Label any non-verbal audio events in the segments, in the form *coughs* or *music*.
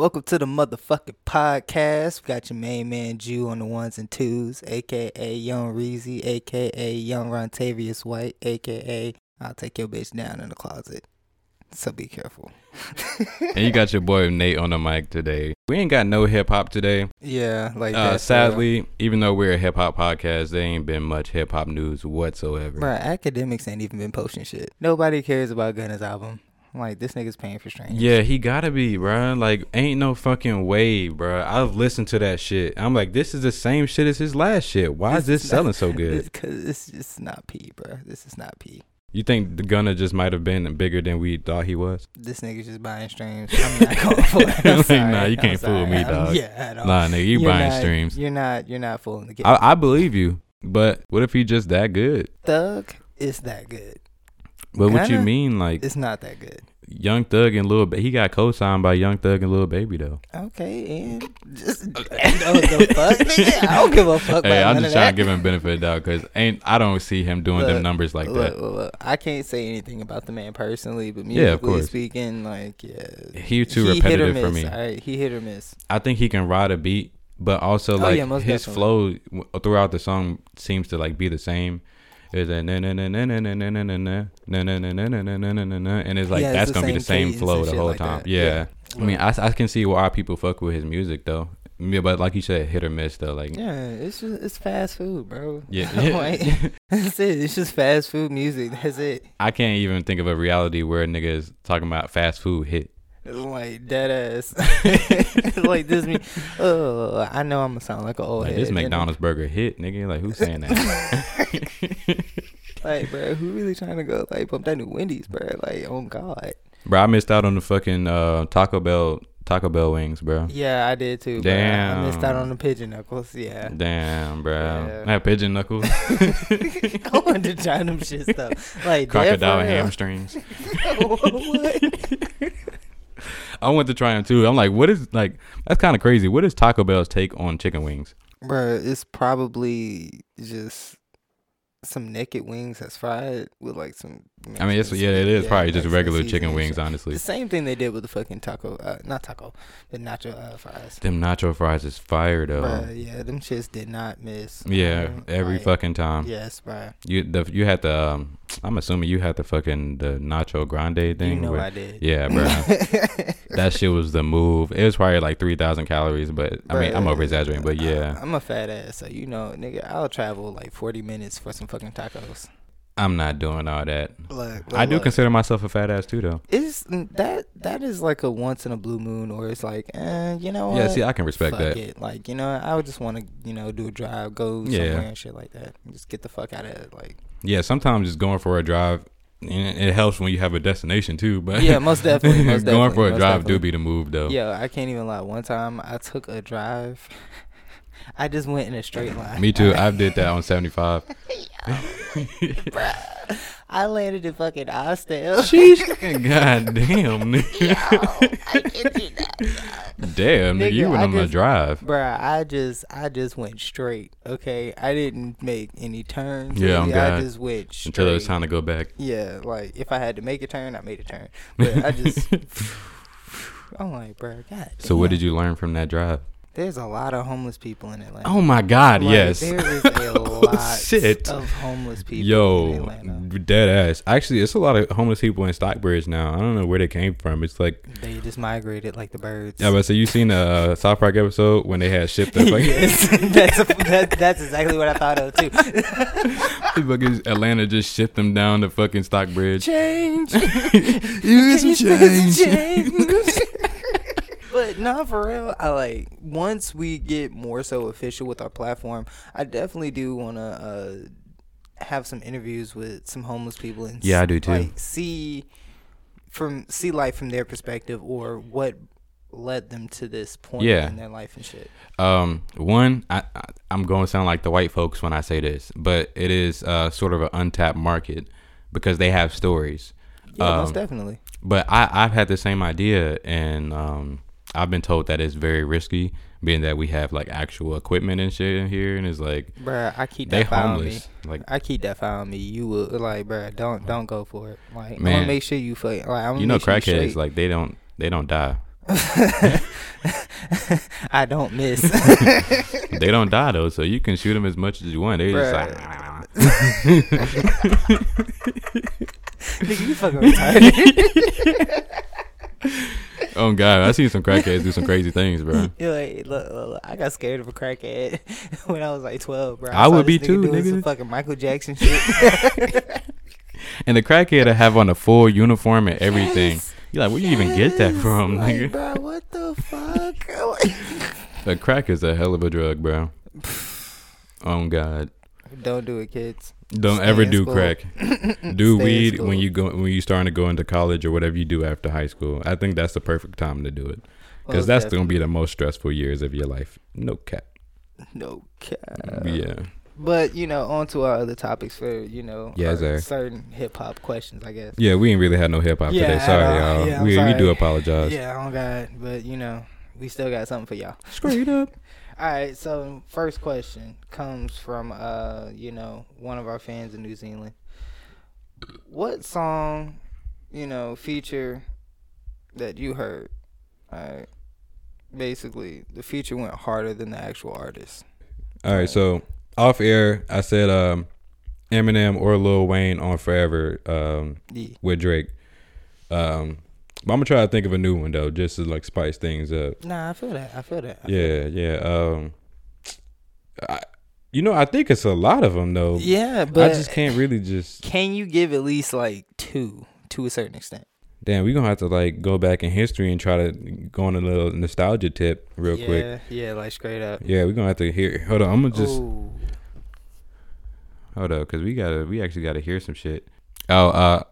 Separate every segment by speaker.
Speaker 1: Welcome to the motherfucking podcast. We got your main man Jew on the ones and twos, aka Young Reezy, aka Young Rontavious White, aka I'll take your bitch down in the closet. So be careful. *laughs*
Speaker 2: and you got your boy Nate on the mic today. We ain't got no hip hop today.
Speaker 1: Yeah, like
Speaker 2: Uh,
Speaker 1: that.
Speaker 2: sadly, even though we're a hip hop podcast, there ain't been much hip hop news whatsoever.
Speaker 1: Bruh, Akademiks ain't even been posting shit. Nobody cares about Gunna's album. Like this nigga's paying for streams.
Speaker 2: Yeah, he gotta be, bruh. Like, ain't no fucking way, bruh. I've listened to that shit. I'm like, this is the same shit as his last shit. Why is this selling so *laughs* good?
Speaker 1: Because it's just not P, bruh. This is not P.
Speaker 2: You think the Gunna just might have been bigger than we thought he was?
Speaker 1: This nigga's just buying streams. I'm not going for it. I'm
Speaker 2: Like,
Speaker 1: sorry.
Speaker 2: nah, you
Speaker 1: I'm
Speaker 2: can't fool
Speaker 1: sorry.
Speaker 2: me,
Speaker 1: I'm-
Speaker 2: dog.
Speaker 1: Yeah, at all.
Speaker 2: Nah, nigga, you
Speaker 1: You're
Speaker 2: buying
Speaker 1: not-
Speaker 2: streams.
Speaker 1: You're not. You're not fooling the kid.
Speaker 2: I, I believe you, but what if he just that good?
Speaker 1: Thug is that good.
Speaker 2: But what you mean, like
Speaker 1: It's not that good.
Speaker 2: Young Thug and Lil? Ba- he got co-signed by Young Thug and Lil Baby though.
Speaker 1: Okay, and just *laughs* the, the fuck, nigga. I don't give a fuck
Speaker 2: Hey,
Speaker 1: about
Speaker 2: I'm just trying to give him benefit doubt because ain't I don't see him doing
Speaker 1: Look,
Speaker 2: them numbers like
Speaker 1: look,
Speaker 2: that.
Speaker 1: look, I can't say anything about the man personally, but musically
Speaker 2: Yeah, of course.
Speaker 1: speaking, like yeah,
Speaker 2: He too
Speaker 1: he
Speaker 2: repetitive for me.
Speaker 1: Right, he hit or miss.
Speaker 2: I think he can ride a beat, but also
Speaker 1: Oh,
Speaker 2: like
Speaker 1: yeah,
Speaker 2: his
Speaker 1: definitely.
Speaker 2: flow throughout the song seems to like be the same and it's like that's gonna be the
Speaker 1: same
Speaker 2: flow the whole time. Yeah. I mean, I, I can see why people fuck with his music though. Yeah, but like you said, hit or miss though. Like
Speaker 1: yeah, it's just, it's fast food, bro.
Speaker 2: Yeah,
Speaker 1: like, that's it. It's just fast food music. That's it.
Speaker 2: I can't even think of a reality where a nigga is talking about fast food hit.
Speaker 1: Like dead ass. *laughs* *laughs* like this me. Oh, I know I'm gonna sound like an old
Speaker 2: Like
Speaker 1: head.
Speaker 2: this
Speaker 1: you know?
Speaker 2: McDonald's burger hit, nigga. Like who's saying that?
Speaker 1: Like, *laughs* bro, who really trying to go like pump that new Wendy's, bro? Like, oh god.
Speaker 2: bro, I missed out on the fucking uh, Taco Bell Taco Bell wings, bro.
Speaker 1: Yeah, I did too. Bro. I missed out on the pigeon knuckles. Yeah.
Speaker 2: Damn, bro.
Speaker 1: Yeah.
Speaker 2: I had pigeon knuckles,
Speaker 1: I wanted to try them shit stuff. Like
Speaker 2: crocodile hamstrings.
Speaker 1: what? *laughs*
Speaker 2: I went to try them too. I'm like, what is like? That's kind of crazy. What is Taco Bell's take on chicken wings?
Speaker 1: Bro, it's probably just some naked wings that's fried with like some.
Speaker 2: I mean, it's yeah, it is
Speaker 1: season-
Speaker 2: probably just regular chicken wings,
Speaker 1: shit.
Speaker 2: honestly.
Speaker 1: The same thing they did with the fucking taco, uh, not taco, the nacho uh, fries.
Speaker 2: Them nacho fries is fire though.
Speaker 1: Bruh, yeah, them shits did not miss.
Speaker 2: Yeah,
Speaker 1: Um,
Speaker 2: every
Speaker 1: like,
Speaker 2: fucking time.
Speaker 1: Yes, bro.
Speaker 2: You the you had the um, I'm assuming you had the fucking the nacho grande thing.
Speaker 1: You know
Speaker 2: where-
Speaker 1: I did.
Speaker 2: Yeah, *laughs* bro. that shit was the move. It was probably like three thousand calories, but I mean I'm over exaggerating, but yeah,
Speaker 1: I, am a fat ass, so you know, nigga, I'll travel like 40 minutes for some fucking tacos.
Speaker 2: I'm not doing all that.
Speaker 1: Look,
Speaker 2: I do
Speaker 1: look,
Speaker 2: consider myself a fat ass too, though.
Speaker 1: It's that that is like a once in a blue moon, or it's like, eh, you know what?
Speaker 2: Yeah, see, I can respect
Speaker 1: Fuck
Speaker 2: that.
Speaker 1: it. Like, you know, I would just want to, you know, do a drive, go
Speaker 2: Yeah.
Speaker 1: somewhere and shit like that. Just get the fuck out of it. Like,
Speaker 2: Yeah, sometimes just going for a drive, it helps when you have a destination too. But
Speaker 1: Yeah, most definitely, *laughs* most definitely going
Speaker 2: for a drive do be the move, though.
Speaker 1: yeah, I can't even lie. One time I took a drive. I just went in a straight line.
Speaker 2: Me too. I did that on 75. *laughs*
Speaker 1: I landed in fucking Austell. *laughs*
Speaker 2: God *laughs* damn, nigga. Damn, nigga, you went
Speaker 1: I
Speaker 2: on
Speaker 1: just-
Speaker 2: drive.
Speaker 1: Bruh, I just I just went straight. Okay, I didn't make any turns.
Speaker 2: Yeah,
Speaker 1: really. I just went straight.
Speaker 2: Until it was time to go back.
Speaker 1: Yeah, like if I had to make a turn, I made a turn. But I just, I'm like, bruh, God.
Speaker 2: So what did you learn from that drive?
Speaker 1: There's a lot of homeless people in Atlanta.
Speaker 2: Oh my God,
Speaker 1: Like,
Speaker 2: yes.
Speaker 1: There is a *laughs* lot
Speaker 2: Shit.
Speaker 1: of homeless people in
Speaker 2: Yo,
Speaker 1: Atlanta.
Speaker 2: dead ass. Actually, it's a lot of homeless people in Stockbridge now. I don't know where they came from. It's like,
Speaker 1: They just migrated like the birds.
Speaker 2: yeah, but so you seen the uh, *laughs* South Park episode when they had shipped the fucking
Speaker 1: yes, *laughs* that's a, that, that's exactly what I thought of too.
Speaker 2: fucking Atlanta just shipped them down to fucking Stockbridge.
Speaker 1: change.
Speaker 2: You get some change.
Speaker 1: But not for real. I like once we get more so official with our platform, I definitely do want to uh, have some interviews with some homeless people and
Speaker 2: Yeah, I do too.
Speaker 1: Like see from see life from their perspective or what led them to this point
Speaker 2: Yeah.
Speaker 1: in their life and shit.
Speaker 2: Um, one, I, I I'm going to sound like the white folks when I say this, but it is uh sort of an untapped market because they have stories.
Speaker 1: Yeah,
Speaker 2: Um,
Speaker 1: most definitely.
Speaker 2: But I I've had the same idea, and um, I've been told that it's very risky, being that we have like actual equipment and shit in here, and it's like
Speaker 1: Bruh, I keep that file on me.
Speaker 2: Like
Speaker 1: I keep that file on me. You will like, bruh, don't don't go for it. Like,
Speaker 2: Man.
Speaker 1: to make sure you feel like I'm
Speaker 2: you know, crackheads like they don't they don't die. *laughs*
Speaker 1: I don't miss. *laughs*
Speaker 2: they don't die though, so you can shoot them as much as you want. They just like. *laughs*
Speaker 1: Nigga, you fucking retarded. *laughs*
Speaker 2: oh god, I seen some crackheads do some crazy things, bro. *laughs*
Speaker 1: Like, look, look, look, I got scared of a crackhead *laughs* when I was like 12, bro.
Speaker 2: I
Speaker 1: saw
Speaker 2: would be too,
Speaker 1: doing
Speaker 2: nigga.
Speaker 1: Some fucking Michael Jackson shit.
Speaker 2: And the crackhead to have on a full uniform and everything.
Speaker 1: Yes,
Speaker 2: You're like, where you even get that from,
Speaker 1: Like,
Speaker 2: nigga?
Speaker 1: bro, what the fuck?
Speaker 2: The crack is a hell of a drug, bro. *sighs* Oh god.
Speaker 1: Don't do it, kids.
Speaker 2: Don't
Speaker 1: Stay
Speaker 2: ever do
Speaker 1: school.
Speaker 2: crack. *laughs* Do
Speaker 1: in
Speaker 2: weed when you go when you starting to go into college or whatever you do after high school. I think that's the perfect time to do it because
Speaker 1: Most
Speaker 2: that's going to be the most stressful years of your life. No cap.
Speaker 1: no cap.
Speaker 2: yeah.
Speaker 1: But you know, on to our other topics for you know,
Speaker 2: sir.
Speaker 1: certain hip hop questions, I guess.
Speaker 2: Yeah, we ain't really had no hip hop
Speaker 1: Yeah,
Speaker 2: today. Sorry,
Speaker 1: all.
Speaker 2: y'all.
Speaker 1: Yeah,
Speaker 2: we we do apologize.
Speaker 1: Yeah, oh god, but you know, we still got something for y'all.
Speaker 2: Straight up. *laughs*
Speaker 1: All right, so first question comes from uh, you know, one of our fans in New Zealand. What song, you know, feature that you heard? All right. Basically, the feature went harder than the actual artist.
Speaker 2: All right, so off air, I said um, Eminem or Lil Wayne on Forever um,
Speaker 1: Yeah.
Speaker 2: with Drake. Um, but I'm gonna try to think of a new one though, just to like spice things up.
Speaker 1: Nah, I feel that. I feel that. I feel
Speaker 2: Yeah, yeah. Um, I, you know, I think it's a lot of them though.
Speaker 1: Yeah, but
Speaker 2: I just can't really just.
Speaker 1: Can you give at least like two to a certain extent?
Speaker 2: Damn, we're gonna have to like go back in history and try to go on a little nostalgia tip real
Speaker 1: yeah,
Speaker 2: quick.
Speaker 1: Yeah, like straight up.
Speaker 2: Yeah, we're gonna have to hear. Hold on, I'm gonna just
Speaker 1: Ooh.
Speaker 2: hold up because we gotta. We actually gotta hear some shit. Oh, uh,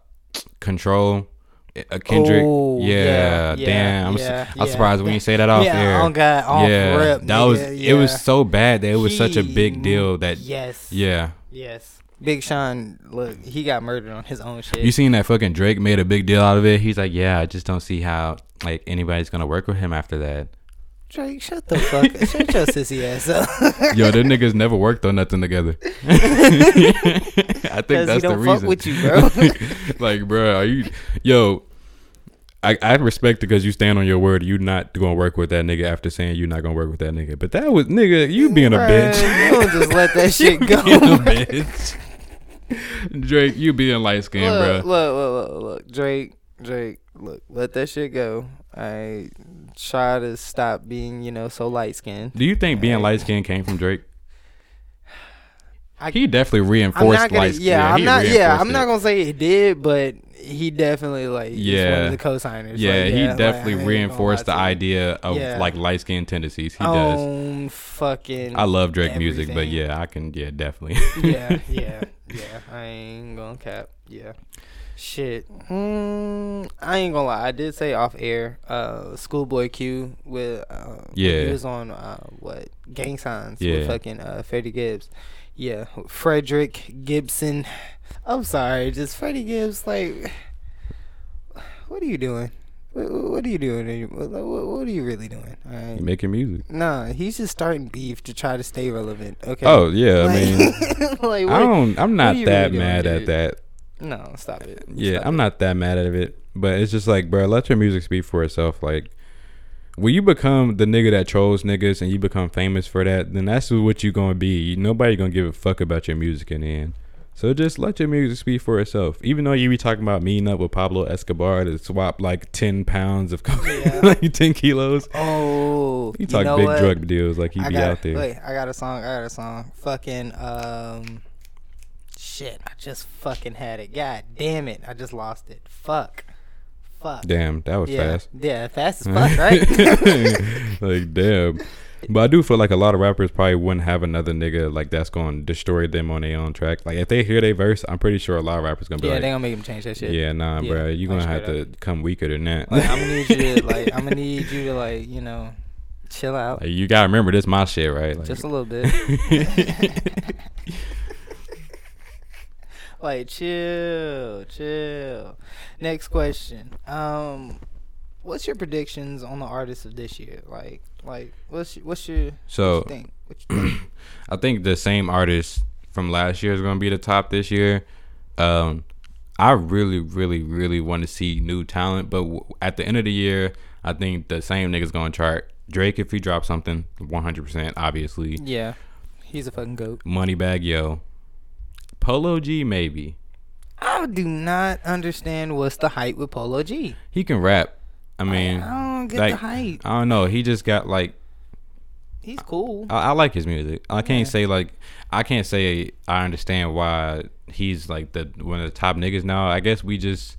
Speaker 2: Control, uh, Kendrick.
Speaker 1: Oh,
Speaker 2: yeah,
Speaker 1: yeah, yeah,
Speaker 2: damn. I'm,
Speaker 1: yeah,
Speaker 2: I'm
Speaker 1: yeah.
Speaker 2: surprised when you say that off
Speaker 1: yeah,
Speaker 2: air.
Speaker 1: on God, off
Speaker 2: yeah,
Speaker 1: rip.
Speaker 2: that was. It was so bad that it was such a big deal that.
Speaker 1: Yes.
Speaker 2: Yeah.
Speaker 1: Yes. Big Sean, look, he got murdered on his own shit.
Speaker 2: You seen that fucking Drake made a big deal out of it? He's like, yeah, I just don't see how like anybody's gonna work with him after that.
Speaker 1: Drake, shut the fuck up. Shut your sissy ass up. *laughs*
Speaker 2: Yo, them niggas never worked on nothing together. *laughs* I think that's the reason.
Speaker 1: with you, bro. *laughs*
Speaker 2: like, bro, are you? Yo, I I respect it because you stand on your word. You not gonna work with that nigga after saying you not gonna work with that nigga. But that was nigga, you being a bitch.
Speaker 1: You don't just let that shit go.
Speaker 2: being a bitch. Drake, you being light skinned, bro.
Speaker 1: look, look, look, look, Drake, Drake, look, let that shit go. I try to stop being, you know, so light skinned.
Speaker 2: Do you think being light skinned came from Drake?
Speaker 1: I-
Speaker 2: he definitely reinforced
Speaker 1: gonna,
Speaker 2: light.
Speaker 1: yeah, I'm not, yeah, I'm not gonna say it did, but he definitely like, yeah, one
Speaker 2: Yeah.
Speaker 1: of the co-signers.
Speaker 2: Yeah,
Speaker 1: like,
Speaker 2: he
Speaker 1: like,
Speaker 2: definitely
Speaker 1: I
Speaker 2: reinforced the
Speaker 1: lie to you.
Speaker 2: idea of
Speaker 1: Yeah.
Speaker 2: like light skinned tendencies. He does.
Speaker 1: Fucking.
Speaker 2: I love Drake music, but yeah, I can. Yeah, definitely.
Speaker 1: yeah, *laughs* yeah, yeah. I ain't gonna cap. Yeah. Shit. Mm, I ain't gonna lie. I did say off air. Uh, Schoolboy Q with. Uh,
Speaker 2: Yeah.
Speaker 1: He was on uh what gang signs
Speaker 2: Yeah.
Speaker 1: with fucking uh Freddie Gibbs. Yeah, Frederick Gibson. I'm sorry, just Freddie Gibbs. Like, what are you doing? What, what are you doing? What, what what are you really doing? All right.
Speaker 2: He making music.
Speaker 1: Nah, he's just starting beef to try to stay relevant. Okay.
Speaker 2: Oh yeah, I mean, *laughs*
Speaker 1: like, what-
Speaker 2: I don't. I'm not that
Speaker 1: really doing,
Speaker 2: mad at
Speaker 1: dude?
Speaker 2: that.
Speaker 1: No, stop it.
Speaker 2: Yeah,
Speaker 1: Stop
Speaker 2: I'm
Speaker 1: it.
Speaker 2: not that mad at it, but it's just like, bro, let your music speak for itself. Like, when you become the nigga that trolls niggas and you become famous for that, then that's what you gonna be. Nobody gonna give a fuck about your music in the end. So just let your music speak for itself. Even though you be talking about meeting up with Pablo Escobar to swap like ten pounds of cocaine,
Speaker 1: Yeah. *laughs*
Speaker 2: like ten kilos.
Speaker 1: Oh,
Speaker 2: You talk
Speaker 1: know
Speaker 2: big
Speaker 1: what?
Speaker 2: drug deals like he
Speaker 1: I
Speaker 2: be
Speaker 1: got,
Speaker 2: out there.
Speaker 1: Wait, I got a song. I got a song. Fucking um, shit. I just fucking had it. God damn it! I just lost it. Fuck. Fuck.
Speaker 2: Damn, that was
Speaker 1: yeah.
Speaker 2: fast.
Speaker 1: Yeah, fast as fuck, right? *laughs*
Speaker 2: like damn. But I do feel like a lot of rappers probably wouldn't have another nigga like that's going to destroy them on their own track. Like if they hear their verse, I'm pretty sure a lot of rappers gonna be like
Speaker 1: yeah,
Speaker 2: like,
Speaker 1: they gonna make him change that shit.
Speaker 2: "Yeah, nah,
Speaker 1: Yeah,
Speaker 2: bro, you gonna have to come weaker than that."
Speaker 1: Like I'm gonna need you to *laughs* like I'm gonna need you to like you know chill out
Speaker 2: Like, you gotta remember this my shit, right? Like,
Speaker 1: just a little bit. *laughs* like chill, chill. Next question. Um, what's your predictions on the artists of this year? Like, like what's your, what's your
Speaker 2: so
Speaker 1: what you think? What you think?
Speaker 2: I think the same artist from last year is gonna be the top this year. Um, I really, really, really want to see new talent, but w- at the end of the year, I think the same niggas gonna chart. Drake if he drops something, one hundred percent, obviously.
Speaker 1: Yeah, he's a fucking goat.
Speaker 2: Moneybagg Yo, Polo G maybe.
Speaker 1: I do not understand what's the hype with Polo G.
Speaker 2: He can rap. I mean,
Speaker 1: I don't get
Speaker 2: like,
Speaker 1: the hype.
Speaker 2: I don't know. He just got like
Speaker 1: He's cool.
Speaker 2: I, I like his music. I can't
Speaker 1: Yeah.
Speaker 2: say like I can't say I understand why he's like the one of the top niggas now. I guess we just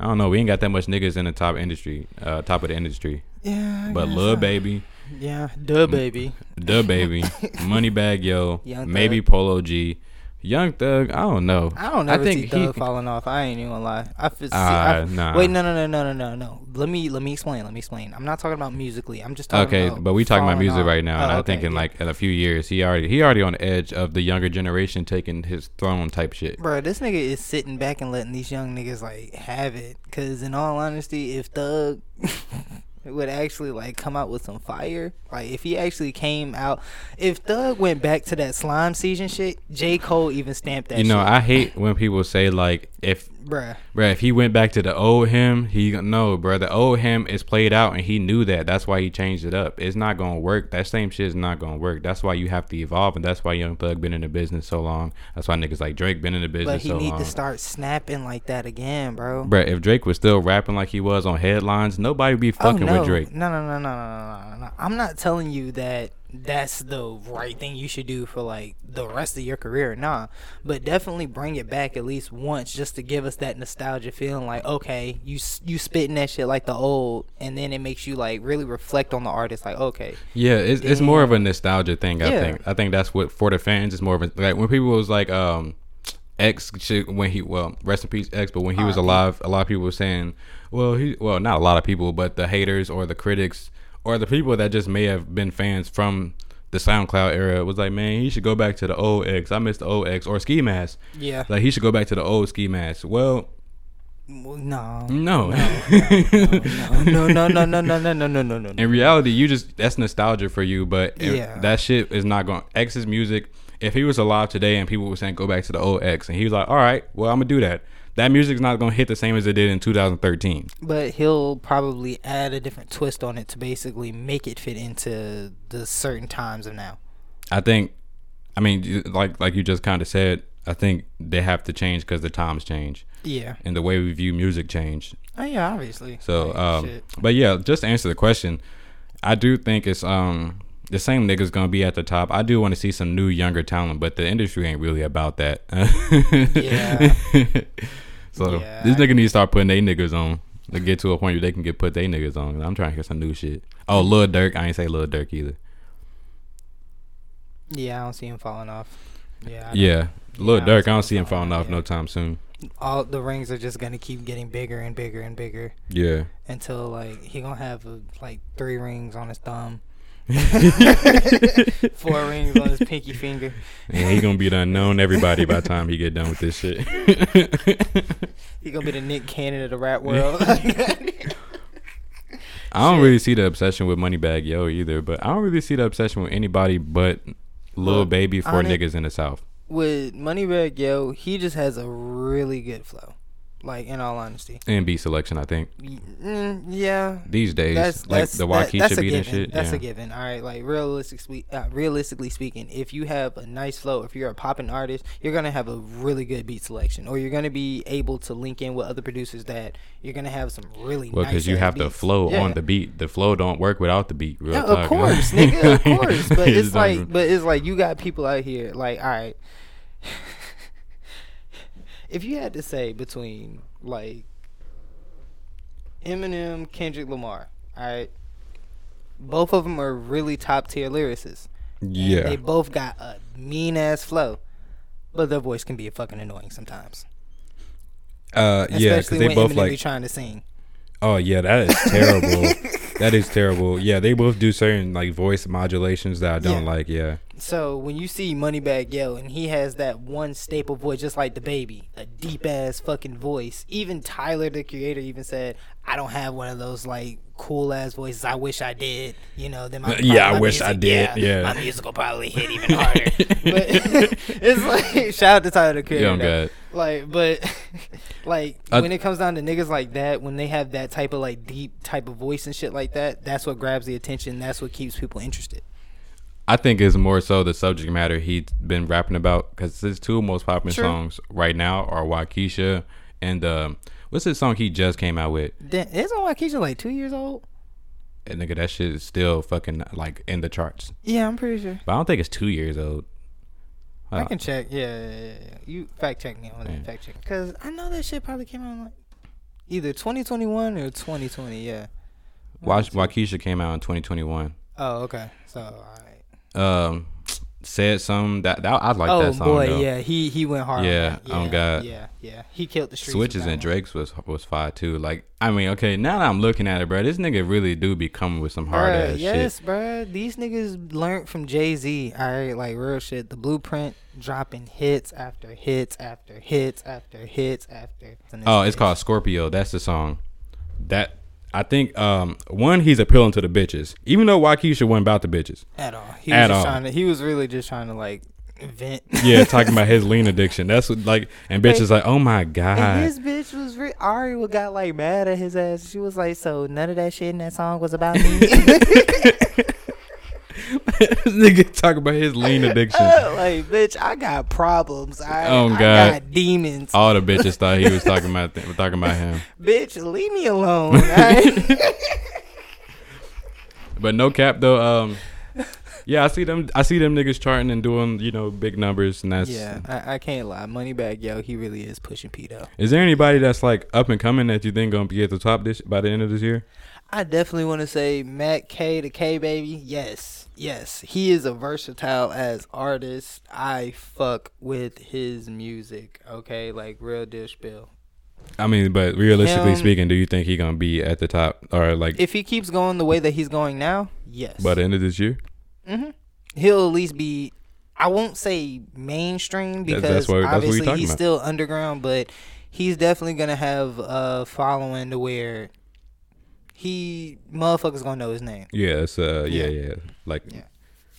Speaker 2: I don't know. We ain't got that much niggas in the top industry, uh, top of the industry.
Speaker 1: Yeah, I
Speaker 2: But Lil
Speaker 1: so.
Speaker 2: Baby,
Speaker 1: Yeah, duh, baby.
Speaker 2: the baby, *laughs* Moneybagg Yo,
Speaker 1: Young
Speaker 2: maybe Polo G, Young Thug. I don't know.
Speaker 1: I don't
Speaker 2: I
Speaker 1: ever
Speaker 2: think
Speaker 1: see Thug
Speaker 2: he-
Speaker 1: falling off. I ain't even gonna lie. I see, I, ah,
Speaker 2: nah.
Speaker 1: Wait, no, no, no, no, no, no, no. Let me let me explain. Let me explain. I'm not talking about musically. I'm just talking
Speaker 2: Okay, but we talking about music
Speaker 1: off.
Speaker 2: right now, and
Speaker 1: Oh,
Speaker 2: I'm
Speaker 1: okay,
Speaker 2: thinking
Speaker 1: yeah.
Speaker 2: like in a few years he already he already on the edge of the younger generation taking his throne type shit.
Speaker 1: Bro, this nigga is sitting back and letting these young niggas like have it. Cause in all honesty, if Thug *laughs* would actually like come out with some fire, like if he actually came out, if Thug went back to that slime season shit, J Cole even stamped that.
Speaker 2: You know,
Speaker 1: shit.
Speaker 2: I hate when people say like if
Speaker 1: bruh.
Speaker 2: Bruh, if he went back to the old him, he no, bruh. The old him is played out, and he knew that. That's why he changed it up. It's not gonna work. That same shit is not gonna work. That's why you have to evolve, and that's why Young Thug been in the business so long. That's why niggas like Drake been in the business.
Speaker 1: But he
Speaker 2: so
Speaker 1: need
Speaker 2: long.
Speaker 1: to start snapping like that again, bro.
Speaker 2: Bruh, if Drake was still rapping like he was on headlines, nobody would be oh, fucking
Speaker 1: oh, no.
Speaker 2: with Drake.
Speaker 1: No, no, no, no, no, no, no, no. I'm not telling you that that's the right thing you should do for like the rest of your career. Nah, but definitely bring it back at least once just to give us that nostalgia feeling. Like, okay, you you spitting that shit like the old, and then it makes you like really reflect on the artist. Like, okay,
Speaker 2: Yeah, it's it's more of a nostalgia thing. I
Speaker 1: Yeah.
Speaker 2: think. I think that's what for the fans is more of a like when people was like um X when he well rest in peace X, but when he was alive, a lot of people were saying, well he well not a lot of people, but the haters or the critics or the people that just may have been fans from the SoundCloud era was like, man, he should go back to the old X. I miss the old X or Ski Mask.
Speaker 1: yeah,
Speaker 2: Like he should go back to the old Ski Mask. Well,
Speaker 1: no,
Speaker 2: no.
Speaker 1: no, no, no, no, no, no, no, no, no, no, no.
Speaker 2: in reality, you just that's nostalgia for you, but
Speaker 1: Yeah.
Speaker 2: that shit is not going. X's music. If he was alive today and people were saying go back to the old X, and he was like, all right, well I'm gonna do that. That music's not gonna hit the same as it did in 2013.
Speaker 1: But he'll probably add a different twist on it to basically make it fit into the certain times of now.
Speaker 2: I think. I mean, like like you just kind of said, I think they have to change because the times change
Speaker 1: Yeah.
Speaker 2: and the way we view music changed.
Speaker 1: Oh yeah, obviously.
Speaker 2: So,
Speaker 1: Like,
Speaker 2: um, but yeah, just to answer the question, I do think it's um the same niggas gonna be at the top. I do want to see some new younger talent, but the industry ain't really about that. *laughs*
Speaker 1: Yeah. *laughs*
Speaker 2: so
Speaker 1: Yeah,
Speaker 2: this nigga need to start putting they niggas on to get to a point where they can get put they niggas on. I'm trying to hear some new shit. Oh, Lil Durk. I ain't say Lil Durk either.
Speaker 1: yeah, I don't see him falling off. Yeah.
Speaker 2: Yeah, Lil
Speaker 1: Yeah, I
Speaker 2: Durk, I
Speaker 1: don't see him
Speaker 2: falling off
Speaker 1: off,
Speaker 2: no time soon.
Speaker 1: All the rings are just gonna keep getting bigger and bigger and bigger
Speaker 2: Yeah.
Speaker 1: until like he gonna have uh, like three rings on his thumb, *laughs* four rings on his pinky finger.
Speaker 2: And he gonna be the unknown everybody by the time he get done with this shit. *laughs*
Speaker 1: He gonna be the Nick Cannon of the rap world. *laughs*
Speaker 2: I don't really see the obsession with Moneybagg Yo either, but I don't really see the obsession with anybody but Lil
Speaker 1: Look,
Speaker 2: Baby for niggas in the South.
Speaker 1: With Moneybagg Yo, he just has a really good flow. Like in all honesty.
Speaker 2: And beat selection, I think.
Speaker 1: Mm, yeah,
Speaker 2: These days,
Speaker 1: that's
Speaker 2: like
Speaker 1: that's
Speaker 2: the
Speaker 1: that-
Speaker 2: Wockesha
Speaker 1: that's a
Speaker 2: beat and
Speaker 1: given.
Speaker 2: shit.
Speaker 1: That's
Speaker 2: yeah.
Speaker 1: a given. All right, like realistically, uh, realistically speaking, if you have a nice flow, if you're a popping artist, you're gonna have a really good beat selection, or you're gonna be able to link in with other producers that you're gonna have some really
Speaker 2: Well,
Speaker 1: nice
Speaker 2: because you
Speaker 1: ass
Speaker 2: have to
Speaker 1: beats.
Speaker 2: flow
Speaker 1: Yeah.
Speaker 2: on the beat. The flow don't work without the beat. Real
Speaker 1: Yeah,
Speaker 2: talk.
Speaker 1: of course, nigga, of *laughs* course. But it's like, but it's like you got people out here. Like, all right, if you had to say between like Eminem, Kendrick Lamar, all right, both of them are really top tier lyricists.
Speaker 2: Yeah,
Speaker 1: they both got a mean ass flow, but their voice can be fucking annoying sometimes.
Speaker 2: uh, yeah, because they
Speaker 1: when
Speaker 2: both
Speaker 1: Eminem
Speaker 2: like.
Speaker 1: be trying to sing.
Speaker 2: Oh yeah, that is terrible. *laughs* that is terrible. Yeah, they both do certain like voice modulations that I don't
Speaker 1: Yeah.
Speaker 2: like. Yeah,
Speaker 1: So when you see Moneybagg Yo and he has that one staple voice, just like the baby, a deep ass fucking voice. Even Tyler, the creator, even said, "I don't have one of those like cool ass voices. I wish I did." You know, then my
Speaker 2: Yeah, I
Speaker 1: my
Speaker 2: wish I did, yeah.
Speaker 1: my music will probably hit even harder. *laughs* but *laughs* it's like shout out to Tyler, the creator.
Speaker 2: Young.
Speaker 1: Like, but *laughs* like
Speaker 2: I-
Speaker 1: when it comes down to niggas like that, when they have that type of like deep type of voice and shit like that, that's what grabs the attention. That's what keeps people interested.
Speaker 2: I think it's more so the subject matter he's been rapping about because his two most popular
Speaker 1: True.
Speaker 2: songs right now are Wockesha and um, what's his song he just came out with?
Speaker 1: Then isn't Wockesha like two years old?
Speaker 2: And nigga, that shit is still fucking like in the charts.
Speaker 1: Yeah, I'm pretty sure.
Speaker 2: But I don't think it's two years old.
Speaker 1: I
Speaker 2: Uh,
Speaker 1: can check. Yeah, yeah, yeah, you fact check me on that.
Speaker 2: Yeah.
Speaker 1: Fact check because I know that shit probably came out like either 2021 or 2020. Yeah.
Speaker 2: Wa- Wockesha came out in 2021.
Speaker 1: Oh, okay. So.
Speaker 2: Um, said something that, that I like
Speaker 1: oh
Speaker 2: that song.
Speaker 1: boy,
Speaker 2: though.
Speaker 1: yeah, he he went hard.
Speaker 2: Yeah,
Speaker 1: that.
Speaker 2: oh
Speaker 1: yeah,
Speaker 2: God.
Speaker 1: Yeah, yeah, he killed the streets.
Speaker 2: Switches and. Drake's was was fire too. Like I mean, okay, now that I'm looking at it, bro, this nigga really do be coming with some hard
Speaker 1: Bruh,
Speaker 2: ass
Speaker 1: yes,
Speaker 2: shit.
Speaker 1: bruh. These niggas learned from Jay Z. All right, like real shit. The blueprint dropping hits after hits after hits after hits after.
Speaker 2: Oh, it's called Scorpio. That's the song. That I think um one he's appealing to the bitches, even though Wockesha wasn't about the bitches.
Speaker 1: at all. He was
Speaker 2: At
Speaker 1: just
Speaker 2: all.
Speaker 1: trying to. He was really just trying to like vent.
Speaker 2: Yeah, talking about his *laughs* lean addiction. That's what like and bitches like, oh my god.
Speaker 1: his bitch was re- Ari would got like mad at his ass. She was like, "So none of that shit in that song was about me." *laughs* *laughs* *laughs*
Speaker 2: nigga talk about his lean addiction. *laughs*
Speaker 1: like, bitch, I got problems. I,
Speaker 2: Oh,
Speaker 1: I
Speaker 2: God.
Speaker 1: got demons.
Speaker 2: All the bitches thought he was talking *laughs* about th- talking about him.
Speaker 1: Bitch, leave me alone.
Speaker 2: But no cap though. Um, yeah, I see them. I see them niggas charting and doing you know big numbers, and that's.
Speaker 1: yeah, I, I can't lie. Moneybagg Yo, he really is pushing P though.
Speaker 2: Is there anybody that's like up and coming that you think gonna be at the top this by the end of this year?
Speaker 1: I definitely want to say Matt K the K baby. Yes, yes, he is a versatile as artist. I fuck with his music. Okay, like real dish bill.
Speaker 2: I mean, but realistically
Speaker 1: Him-
Speaker 2: speaking, do you think he gonna be at the top or like
Speaker 1: If he keeps going the way that he's going now, yes.
Speaker 2: by the end of this year?
Speaker 1: hmm He'll at least be. I won't say mainstream because
Speaker 2: that's that's what
Speaker 1: obviously he's
Speaker 2: about.
Speaker 1: still underground, but he's definitely gonna have a following to where he motherfuckers gonna know his name.
Speaker 2: Yeah, it's uh, yeah,
Speaker 1: Yeah.
Speaker 2: yeah, like
Speaker 1: Yeah.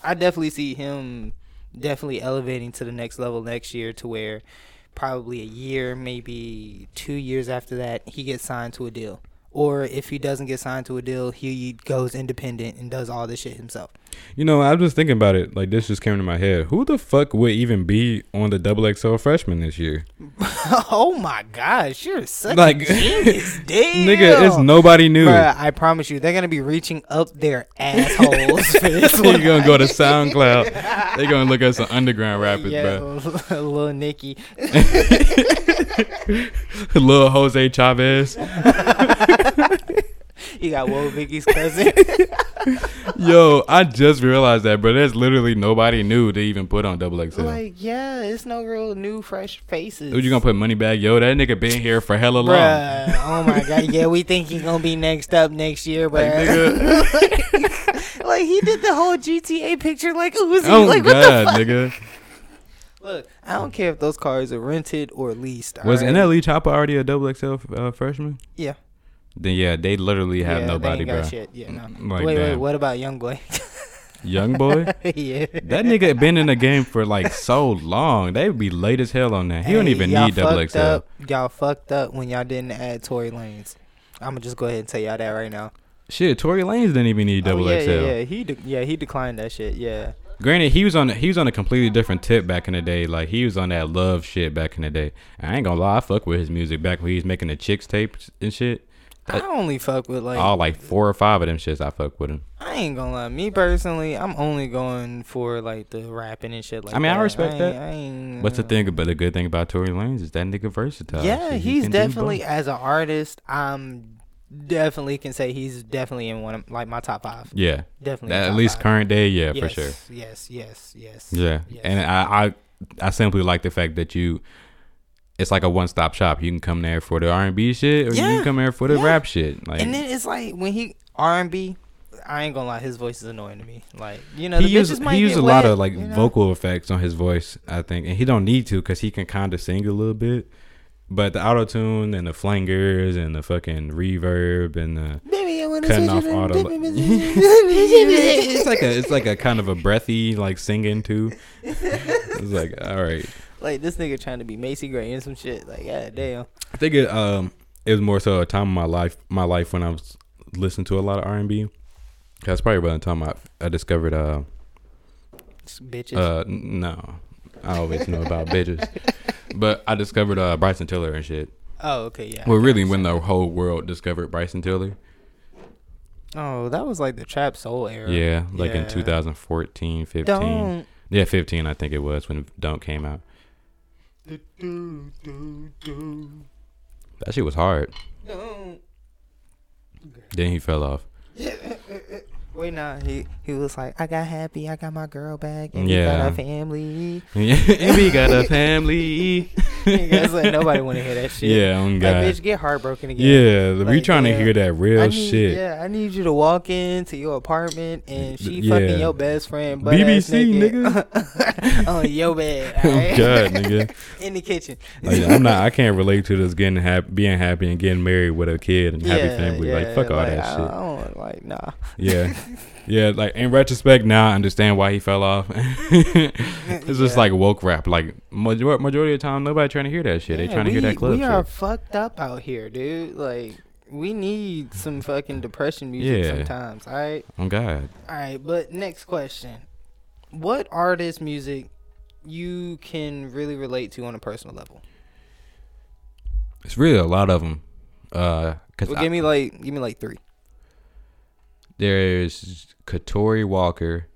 Speaker 1: I definitely see him definitely elevating to the next level next year to where probably a year, maybe two years after that, he gets signed to a deal. Or if he doesn't get signed to a deal, he goes independent and does all this shit himself.
Speaker 2: You know, I was just thinking about it. Like this just came to my head. Who the fuck would even be on the double XL freshman this year? *laughs*
Speaker 1: oh my gosh, you're such
Speaker 2: Like-
Speaker 1: a genius. Damn. *laughs*
Speaker 2: Nigga, it's nobody new.
Speaker 1: Bruh, I promise you, they're gonna be reaching up their *laughs* assholes for this
Speaker 2: You're gonna go to SoundCloud. They're gonna look at some underground rappers,
Speaker 1: yeah,
Speaker 2: bro.
Speaker 1: little Nicky.
Speaker 2: Lil Jose Chavez.
Speaker 1: You got Woe Vicky's cousin. *laughs*
Speaker 2: Yo, I just realized that, bro. There's literally nobody new to even put on double XL.
Speaker 1: like, yeah, it's no real new fresh faces.
Speaker 2: Who you gonna put Moneybagg? Yo, that nigga been here for hella long.
Speaker 1: Bruh, oh my god, yeah, we think he gonna be next up next year,
Speaker 2: Like,
Speaker 1: but *laughs* like, he did the whole GTA picture like Uzi.
Speaker 2: Oh
Speaker 1: like, what the
Speaker 2: god,
Speaker 1: fuck?
Speaker 2: nigga.
Speaker 1: Look, I don't care if those cars are rented or leased.
Speaker 2: Was
Speaker 1: alright?
Speaker 2: NLE Chopper already a double XL uh, freshman?
Speaker 1: Yeah.
Speaker 2: Then yeah, they literally have
Speaker 1: yeah,
Speaker 2: nobody, bro.
Speaker 1: shit. Yeah, no.
Speaker 2: Mm, like,
Speaker 1: wait, wait, what about Young Boy? *laughs*
Speaker 2: Young boy. *laughs*
Speaker 1: yeah.
Speaker 2: That nigga been in the game for like so long. They would be late as hell on that. He don't
Speaker 1: Hey,
Speaker 2: even
Speaker 1: y'all
Speaker 2: need double XL.
Speaker 1: Up, y'all fucked up when y'all didn't add Tory Lanez. I'm gonna just go ahead and tell y'all that right now.
Speaker 2: Shit, Tory Lanez didn't even need oh, double
Speaker 1: oh, yeah,
Speaker 2: XL.
Speaker 1: yeah, yeah. He de- yeah he declined that shit. Yeah.
Speaker 2: Granted, he was on he was on a completely different tip back in the day. Like he was on that love shit back in the day. I ain't gonna lie, I fuck with his music back when he was making the Chixtapes and shit.
Speaker 1: I only fuck with like
Speaker 2: All like four or five of them shits. I fuck with him.
Speaker 1: I ain't gonna lie. Me personally, I'm only going for like the rapping and shit like
Speaker 2: I mean, I
Speaker 1: that.
Speaker 2: respect
Speaker 1: ain't-
Speaker 2: that.
Speaker 1: I ain't,
Speaker 2: But the thing, but the good thing about Tory Lanez is that nigga versatile.
Speaker 1: Yeah,
Speaker 2: Shit, he
Speaker 1: he's definitely as an artist. I'm definitely can say he's definitely in one of like my top five.
Speaker 2: yeah.
Speaker 1: Definitely.
Speaker 2: That- at least
Speaker 1: five.
Speaker 2: current day, yeah, for sure.
Speaker 1: Yes, yes, yes.
Speaker 2: Yeah,
Speaker 1: yes.
Speaker 2: and I, I I simply like the fact that you. It's like a one stop shop. You can come there for the R and B shit, or you can come there for the
Speaker 1: yeah.
Speaker 2: rap shit. Like,
Speaker 1: and then it's like when he R and B, I ain't gonna lie, his voice is annoying to me. Like you know,
Speaker 2: he used he used
Speaker 1: get
Speaker 2: a lot of like
Speaker 1: you know?
Speaker 2: vocal effects on his voice, I think, and he don't need to because he can kind of sing a little bit. But the auto tune and the flangers and the fucking reverb and the
Speaker 1: Baby, I wanna
Speaker 2: cutting off auto. *laughs* *laughs* it's like a it's like a kind of a breathy like singing too. It's like all right.
Speaker 1: Like this nigga trying to be Macy Gray and some shit. Like, god damn.
Speaker 2: I think it um it was more so a time of my life my life when I was listening to a lot of R and B. That's probably about the time I I discovered uh
Speaker 1: Bitches.
Speaker 2: uh no I always know about *laughs* bitches, but I discovered uh Bryson Tiller and shit.
Speaker 1: oh, okay, yeah.
Speaker 2: Well, really, when the whole world discovered Bryson Tiller,
Speaker 1: Oh, that was like the trap soul era.
Speaker 2: yeah, like in
Speaker 1: Yeah.
Speaker 2: 2014, 15,
Speaker 1: Don't.
Speaker 2: yeah, 15, I think it was when Don't came out. That shit was hard.
Speaker 1: Don't.
Speaker 2: Then he fell off. *laughs*
Speaker 1: Wait, nah. He he was like, I got happy, I got my girl back, and we
Speaker 2: Yeah.
Speaker 1: got a family. *laughs*
Speaker 2: and we got a *laughs* family. *laughs*
Speaker 1: It's like nobody want to hear that shit.
Speaker 2: Yeah,
Speaker 1: Like,
Speaker 2: God.
Speaker 1: bitch, get heartbroken again.
Speaker 2: Yeah, we
Speaker 1: Like,
Speaker 2: trying
Speaker 1: yeah.
Speaker 2: to hear that real
Speaker 1: need,
Speaker 2: shit.
Speaker 1: Yeah, I need you to walk into your apartment and she
Speaker 2: Yeah.
Speaker 1: fucking your best friend.
Speaker 2: BBC,
Speaker 1: nigga. on your bed.
Speaker 2: Oh? God, nigga.
Speaker 1: In the kitchen.
Speaker 2: Oh, like, I'm not. I can't relate to this getting happy, being happy, and getting married with a kid and happy family. like fuck all
Speaker 1: like,
Speaker 2: that shit.
Speaker 1: I don't like nah.
Speaker 2: Yeah. Yeah, like in retrospect, now I understand why he fell off. *laughs* it's just like woke rap. Like majority, majority of the time, nobody trying to hear that shit. they
Speaker 1: Yeah,
Speaker 2: trying to hear
Speaker 1: we-
Speaker 2: that club
Speaker 1: We are
Speaker 2: shit.
Speaker 1: fucked up out here, dude. Like we need some fucking depression music
Speaker 2: Yeah.
Speaker 1: sometimes. All right,
Speaker 2: Oh God,
Speaker 1: all right. But next question: What artist music you can really relate to on a personal level?
Speaker 2: it's really a lot of them. Uh, cause
Speaker 1: Well,
Speaker 2: I-
Speaker 1: give me like give me like three.
Speaker 2: There's Katori Walker.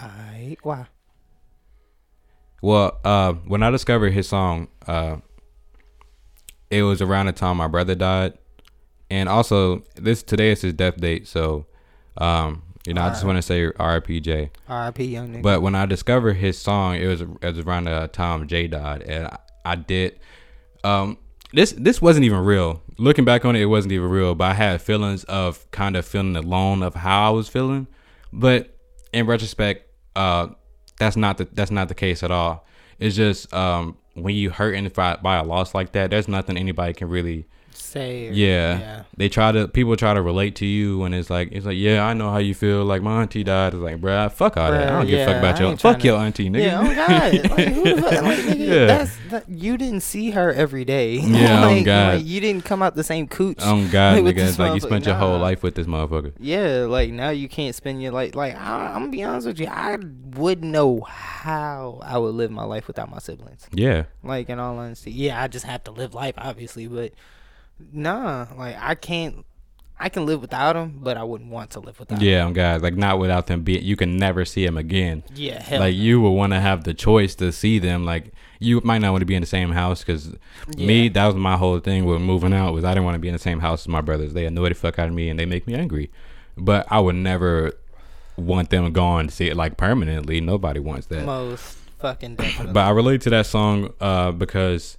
Speaker 1: Alright, why?
Speaker 2: Well, uh, when I discovered his song, uh, it was around the time my brother died, and also this today is his death date. So, um, you know, I just want to say R.I.P.J.
Speaker 1: R.I.P. Young nigga.
Speaker 2: But when I discovered his song, it was it was around the time Jay died, and I, I did. Um, this this wasn't even real. Looking back on it, it wasn't even real. But I had feelings of kind of feeling alone of how I was feeling. But in retrospect, uh, that's not the that's not the case at all. It's just um when you hurting by, by a loss like that, there's nothing anybody can really
Speaker 1: say, or-
Speaker 2: yeah.
Speaker 1: yeah,
Speaker 2: They try to people try to relate to you and it's like it's like yeah I know how you feel like my auntie died it's like bruh fuck all that I don't give a fuck about
Speaker 1: I
Speaker 2: your fuck
Speaker 1: tryna-
Speaker 2: your auntie nigga
Speaker 1: Yeah, oh God! Like, who the fuck? Like, *laughs* nigga,
Speaker 2: Yeah.
Speaker 1: that's that, you didn't see her every day.
Speaker 2: Yeah, *laughs* oh
Speaker 1: like,
Speaker 2: God.
Speaker 1: like, you didn't come out the same cooch.
Speaker 2: oh my god *laughs*
Speaker 1: with
Speaker 2: nigga it's like you spent your whole life with this motherfucker
Speaker 1: yeah, like now you can't spend your life. Like I, I'm gonna be honest with you, I wouldn't know how I would live my life without my siblings.
Speaker 2: yeah
Speaker 1: Like in all honesty, yeah, I just have to live life, obviously, but nah, like I can't. I can live without them, but I wouldn't want to live without.
Speaker 2: yeah oh god like not without them being you can never see them again
Speaker 1: yeah, hell
Speaker 2: like
Speaker 1: no.
Speaker 2: you will want to have the choice to see them like you might not want to be in the same house because me that was my whole thing with moving out was I didn't want to be in the same house as my brothers they annoy the fuck out of me and they make me angry but I would never want them gone see it like permanently nobody wants that
Speaker 1: most fucking definitely.
Speaker 2: but I relate to that song uh, because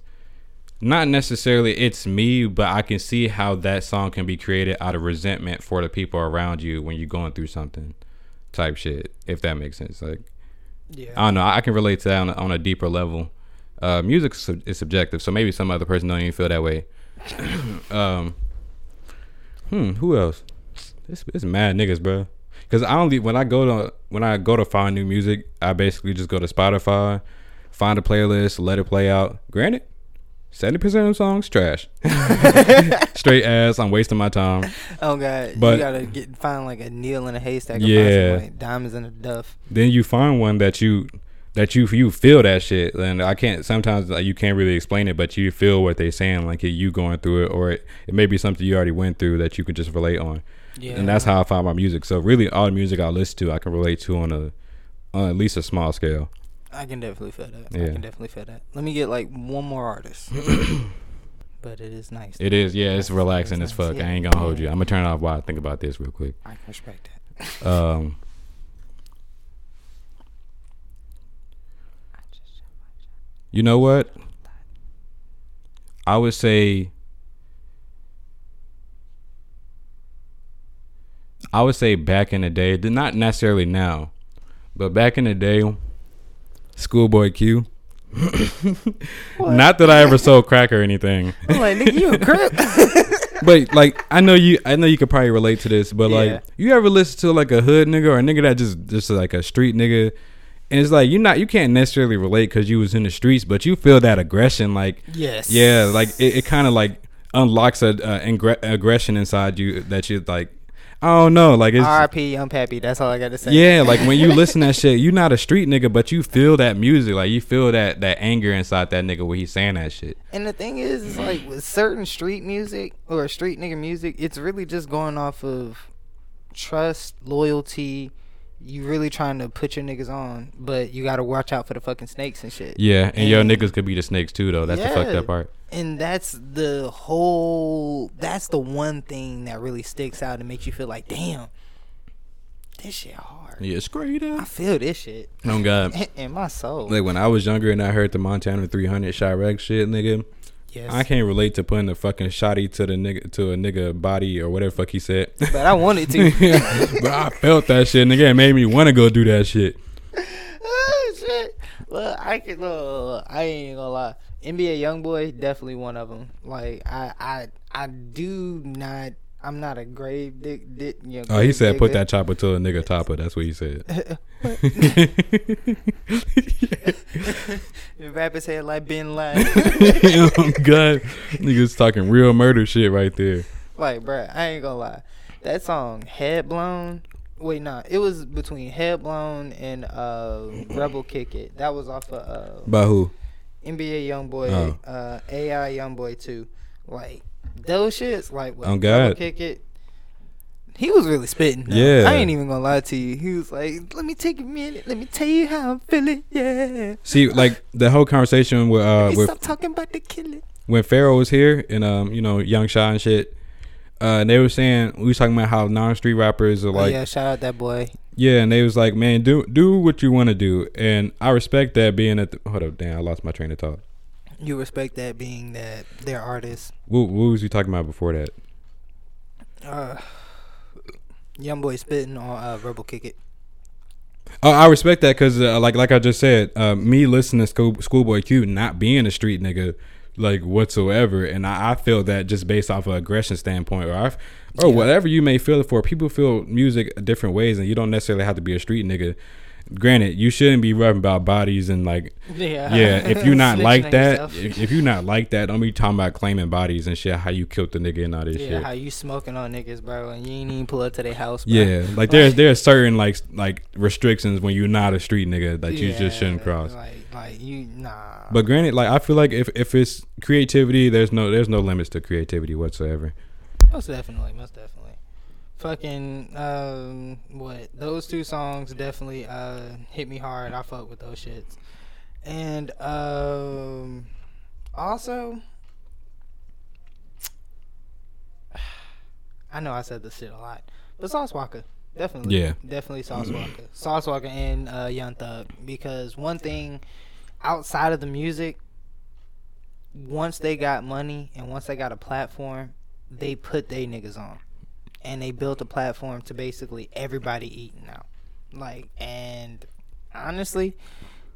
Speaker 2: not necessarily it's me, but I can see how that song can be created out of resentment for the people around you when you're going through something, type shit. If that makes sense, like
Speaker 1: yeah,
Speaker 2: I don't know, I can relate to that on a, on a deeper level. Uh, music is sub- is subjective, so maybe some other person don't even feel that way. *coughs* um, hmm, who else? This it's mad niggas, bro. Cause I only when I go to when I go to find new music, I basically just go to Spotify, find a playlist, let it play out. Granted, seventy percent of the songs trash, *laughs* *laughs* straight ass. I'm wasting my time.
Speaker 1: Oh god,
Speaker 2: But-
Speaker 1: you gotta get find like a needle in a haystack.
Speaker 2: Yeah.
Speaker 1: some, like, diamonds in a duff.
Speaker 2: Then you find one that you that you you feel that shit, and I can't. Sometimes like, you can't really explain it, but you feel what they're saying, like you going through it, or it, it may be something you already went through that you could just relate on.
Speaker 1: Yeah,
Speaker 2: and that's how I find my music. So really, all the music I listen to, I can relate to on a on at least a small scale.
Speaker 1: I can definitely feel that. I can definitely feel that. Let me get like one more artist. *clears throat* but it is nice.
Speaker 2: It is, yeah, it's relaxing as
Speaker 1: nice,
Speaker 2: fuck.
Speaker 1: yeah.
Speaker 2: I ain't gonna hold you. I'm gonna turn it off while I think about this real quick.
Speaker 1: I can respect that.
Speaker 2: Um, *laughs* you know what? I would say. I would say back in the day, did not necessarily now, but back in the day, Schoolboy Q. *laughs* not that I ever sold crack or anything.
Speaker 1: I'm like, nigga, you a crip? *laughs*
Speaker 2: but like I know you I know you could probably relate to this, but
Speaker 1: Yeah.
Speaker 2: like you ever listen to like a hood nigga or a nigga that just just like a street nigga and it's like you not you can't necessarily relate because you was in the streets, but you feel that aggression like
Speaker 1: yes.
Speaker 2: yeah, like it, it kind of like unlocks a uh, ingre- aggression inside you that you like I don't know like it's
Speaker 1: R.I.P. Young Pappy. That's all I got to say.
Speaker 2: yeah like when you *laughs* listen to that shit you not a street nigga but you feel that music like you feel that that anger inside that nigga when he's saying that shit
Speaker 1: And the thing is, is like with certain street music or street nigga music, it's really just going off of trust, loyalty. You really trying to put your niggas on, but you got to watch out for the fucking snakes and shit.
Speaker 2: yeah and your niggas could be the snakes too though that's the fucked
Speaker 1: Yeah.
Speaker 2: up part
Speaker 1: And that's the whole. That's the one thing that really sticks out and makes you feel like, damn, this shit hard.
Speaker 2: yeah straight
Speaker 1: I feel this shit
Speaker 2: oh god *laughs*
Speaker 1: in my soul.
Speaker 2: Like when I was younger and I heard the Montana 300 Chiraq shit, nigga,
Speaker 1: yes,
Speaker 2: I can't relate to putting a fucking shotty to the nigga to a nigga body or whatever fuck he said. *laughs*
Speaker 1: but I wanted to. *laughs*
Speaker 2: but I felt that shit, nigga. It made me want to go do that shit.
Speaker 1: oh shit! Look, I can. Look, I ain't gonna lie. NBA YoungBoy definitely one of them. Like I, I, I do not. I'm not a grave dick. dick you know,
Speaker 2: Oh, he said put that chopper to a nigga topper. That's what he said. *laughs*
Speaker 1: The rappers head like Bin Laden.
Speaker 2: oh *laughs* god, niggas talking real murder shit right there.
Speaker 1: like, bruh, I ain't gonna lie. That song, Head Blown. Wait, nah, it was between Head Blown and uh, Rebel Kick It. That was off of uh,
Speaker 2: By who?
Speaker 1: NBA YoungBoy,
Speaker 2: Oh.
Speaker 1: uh, AI YoungBoy too. Like those shits, like with
Speaker 2: Oh, God.
Speaker 1: Kick It. He was really spitting.
Speaker 2: Yeah.
Speaker 1: I ain't even gonna lie to you. He was like, "Let me take a minute. Let me tell you how I'm feeling." Yeah.
Speaker 2: See, like the whole conversation with uh with
Speaker 1: stop talking about the killing.
Speaker 2: when Pharaoh was here and um you know Young Shot and shit. Uh, they were saying we was talking about how non-street rappers are
Speaker 1: Oh,
Speaker 2: like
Speaker 1: yeah, shout out that boy.
Speaker 2: Yeah, and they was like, man, do do what you want to do, and I respect that. Being at the, hold up, damn, I lost my train of thought.
Speaker 1: You respect that being that they're artists.
Speaker 2: What, what was you talking about before that?
Speaker 1: Uh, young boy spitting on uh, Rebel Kick It.
Speaker 2: Oh, I respect that because, uh, like, like I just said, uh, me listening to School, Schoolboy Q, not being a street nigga, like whatsoever, and I, I feel that just based off of aggression standpoint, or I, or
Speaker 1: Yeah.
Speaker 2: whatever you may feel it for. People feel music different ways, and you don't necessarily have to be a street nigga. Granted, you shouldn't be rapping about bodies and like
Speaker 1: Yeah.
Speaker 2: yeah, if you're *laughs* not like that, if, if you not like that, don't be talking about claiming bodies and shit. How you killed the nigga and all this shit.
Speaker 1: yeah,
Speaker 2: shit.
Speaker 1: how you smoking on niggas, bro, and you ain't even pull up to their house, bro.
Speaker 2: Yeah, like there's there's certain like like restrictions when you're not a street nigga that you just shouldn't cross.
Speaker 1: Like, like you, nah.
Speaker 2: But granted, like I feel like if if it's creativity, there's no there's no limits to creativity whatsoever.
Speaker 1: most definitely, most definitely. Fucking um, what? Those two songs definitely uh hit me hard. I fuck with those shits, and um, also. *sighs* I know I said this shit a lot, but Sauce Walka, definitely,
Speaker 2: Yeah.
Speaker 1: definitely Sauce Walka, *clears throat* Sauce Walka and uh, Young Thug, because one thing outside of the music, once they got money and once they got a platform, they put they niggas on, and they built a platform to basically everybody eating now, like, and honestly,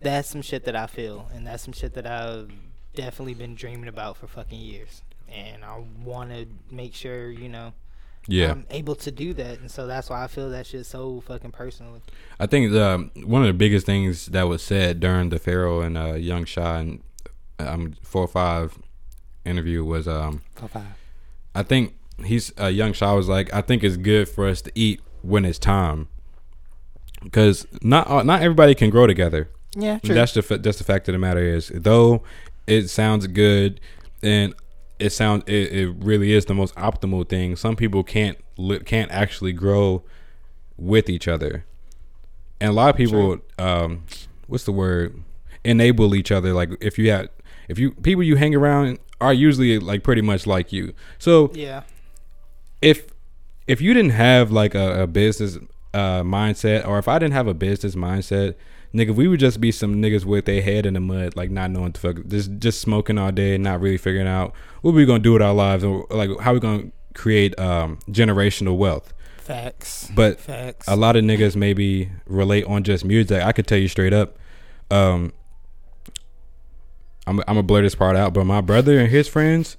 Speaker 1: that's some shit that I feel, and that's some shit that I've definitely been dreaming about for fucking years, and I want to make sure you know.
Speaker 2: Yeah,
Speaker 1: I'm able to do that, and so that's why I feel that shit so fucking personally.
Speaker 2: I think the one of the biggest things that was said during the Pharaoh and uh, Young Shot and um four or five interview was um
Speaker 1: For five.
Speaker 2: I think he's uh, young Shaw was like, I think it's good for us to eat when it's time, because not uh, not everybody can grow together.
Speaker 1: Yeah, true.
Speaker 2: That's the that's the fact of the matter is, though it sounds good and it sounds it, it really is the most optimal thing. Some people can't can't actually grow with each other, and a lot of people, um, what's the word, enable each other. Like if you have if you people you hang around are usually like pretty much like you. So
Speaker 1: yeah,
Speaker 2: if if you didn't have like a, a business uh mindset or if I didn't have a business mindset, nigga, we would just be some niggas with their head in the mud, like not knowing the fuck just just smoking all day, not really figuring out what we gonna do with our lives and like how we gonna create um generational wealth.
Speaker 1: Facts.
Speaker 2: But
Speaker 1: Facts.
Speaker 2: a lot of niggas maybe relate on just music. I could tell you straight up. Um, I'm I'm gonna blur this part out, but my brother and his friends,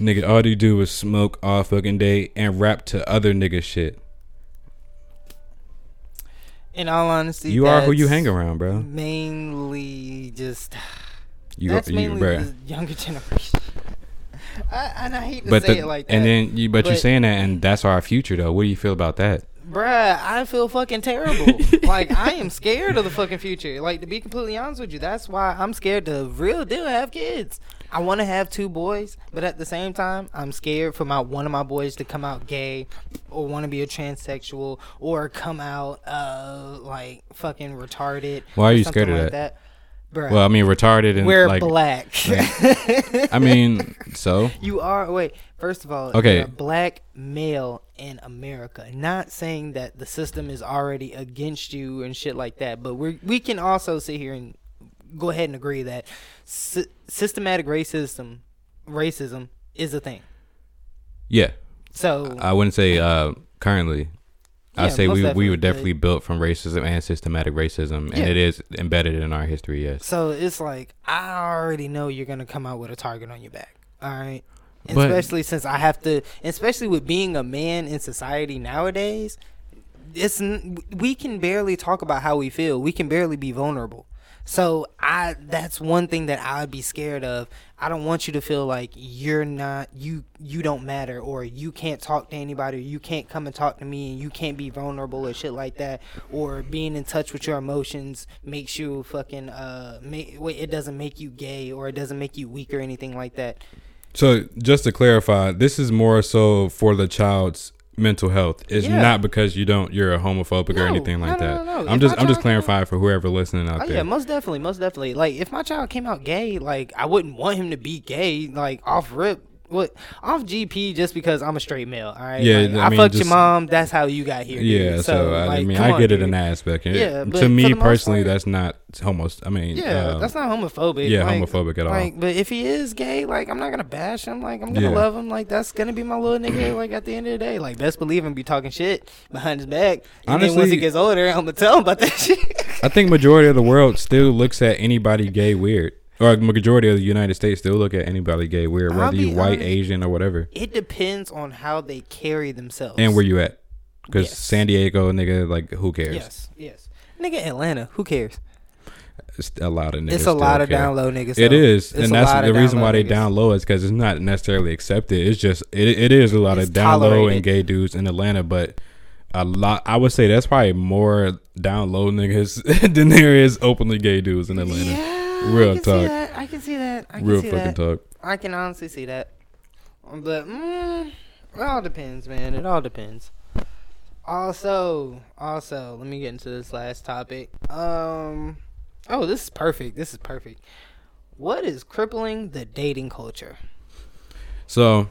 Speaker 2: nigga, all they do is smoke all fucking day and rap to other nigga shit.
Speaker 1: In all honesty,
Speaker 2: You are who you hang around, bro.
Speaker 1: Mainly just
Speaker 2: You,
Speaker 1: that's
Speaker 2: you
Speaker 1: mainly
Speaker 2: bro.
Speaker 1: the younger generation. *laughs* I, and I hate to
Speaker 2: But
Speaker 1: say
Speaker 2: the,
Speaker 1: it like that.
Speaker 2: and then you, but, you're saying that, and that's our future, though. What do you feel about that?
Speaker 1: Bruh, I feel fucking terrible. *laughs* like I am scared of the fucking future. Like to be completely honest with you, that's why I'm scared to real deal have kids. I want to have two boys, but at the same time, I'm scared for my one of my boys to come out gay, or want to be a transsexual, or come out uh like fucking retarded.
Speaker 2: Why are you scared of
Speaker 1: like
Speaker 2: that?
Speaker 1: Bruh,
Speaker 2: Well, I mean, retarded and
Speaker 1: we're
Speaker 2: like.
Speaker 1: black.
Speaker 2: I mean, *laughs* so
Speaker 1: You are wait. First of all,
Speaker 2: Okay.
Speaker 1: you're a black male in America. Not saying that the system is already against you and shit like that, but we we can also sit here and go ahead and agree that sy- systematic racism racism is a thing.
Speaker 2: yeah,
Speaker 1: So
Speaker 2: I wouldn't say uh, currently. I
Speaker 1: Yeah,
Speaker 2: say
Speaker 1: most
Speaker 2: we we
Speaker 1: definitely,
Speaker 2: were
Speaker 1: but-
Speaker 2: definitely built from racism and systematic racism, and
Speaker 1: Yeah.
Speaker 2: it is embedded in our history. Yes,
Speaker 1: so it's like I already know you're gonna come out with a target on your back. All right.
Speaker 2: But-
Speaker 1: especially since I have to, especially with being a man in society nowadays, it's we can barely talk about how we feel. We can barely be vulnerable. So I that's one thing that I'd be scared of. I don't want you to feel like you're not you you don't matter or you can't talk to anybody or you can't come and talk to me and you can't be vulnerable or shit like that or being in touch with your emotions makes you fucking uh make it doesn't make you gay or it doesn't make you weak or anything like that.
Speaker 2: So just to clarify, this is more so for the child's mental health. It's
Speaker 1: Yeah.
Speaker 2: not because you don't you're a homophobic or anything like
Speaker 1: no,
Speaker 2: that.
Speaker 1: no, no.
Speaker 2: I'm
Speaker 1: If
Speaker 2: just I'm just clarifying for whoever listening out
Speaker 1: Oh
Speaker 2: there.
Speaker 1: yeah, most definitely, most definitely. Like if my child came out gay, like I wouldn't want him to be gay, like off rip. What off GP just because I'm a straight male, all right?
Speaker 2: Yeah,
Speaker 1: Like,
Speaker 2: I
Speaker 1: I,
Speaker 2: mean,
Speaker 1: fucked
Speaker 2: just-
Speaker 1: your mom. That's how you got here.
Speaker 2: yeah,
Speaker 1: dude.
Speaker 2: so, I,
Speaker 1: like,
Speaker 2: mean
Speaker 1: come
Speaker 2: I
Speaker 1: on,
Speaker 2: get it in that aspect. It-
Speaker 1: Yeah,
Speaker 2: to me personally,
Speaker 1: part-
Speaker 2: that's not homo. I mean,
Speaker 1: Yeah,
Speaker 2: uh,
Speaker 1: that's not homophobic.
Speaker 2: yeah,
Speaker 1: like,
Speaker 2: homophobic at all.
Speaker 1: Like, but if he is gay, like I'm not gonna bash him. Like I'm gonna
Speaker 2: Yeah.
Speaker 1: love him. Like that's gonna be my little nigga. Like at the end of the day, like best believe him be talking shit behind his back. And then once he gets older, I'm gonna tell him about that *laughs* shit.
Speaker 2: I think majority of the world still looks at anybody gay weird. Or the majority of the United States still look at anybody gay weird, whether you white,
Speaker 1: honest.
Speaker 2: Asian, or whatever.
Speaker 1: it depends on how they carry themselves.
Speaker 2: And where you at? Because
Speaker 1: Yes.
Speaker 2: San Diego, nigga, like who cares?
Speaker 1: Yes, yes. Nigga, Atlanta. Who cares?
Speaker 2: It's a lot of niggas.
Speaker 1: it's a lot of
Speaker 2: care.
Speaker 1: down low niggas.
Speaker 2: It is, and that's the reason why they
Speaker 1: niggas.
Speaker 2: down low is because it's not necessarily accepted. It's just it, it is a lot
Speaker 1: It's
Speaker 2: of down low and gay dudes in Atlanta, but a lot. I would say that's probably more down low niggas *laughs* than there is openly gay dudes in Atlanta.
Speaker 1: Yeah,
Speaker 2: Real
Speaker 1: I can
Speaker 2: talk.
Speaker 1: See that. I can see that. I
Speaker 2: Real fucking
Speaker 1: that.
Speaker 2: talk.
Speaker 1: I can honestly see that. But mm, it all depends, man. It all depends. Also, also, let me get into this last topic. Um, oh, this is perfect. This is perfect. What is crippling the dating culture?
Speaker 2: So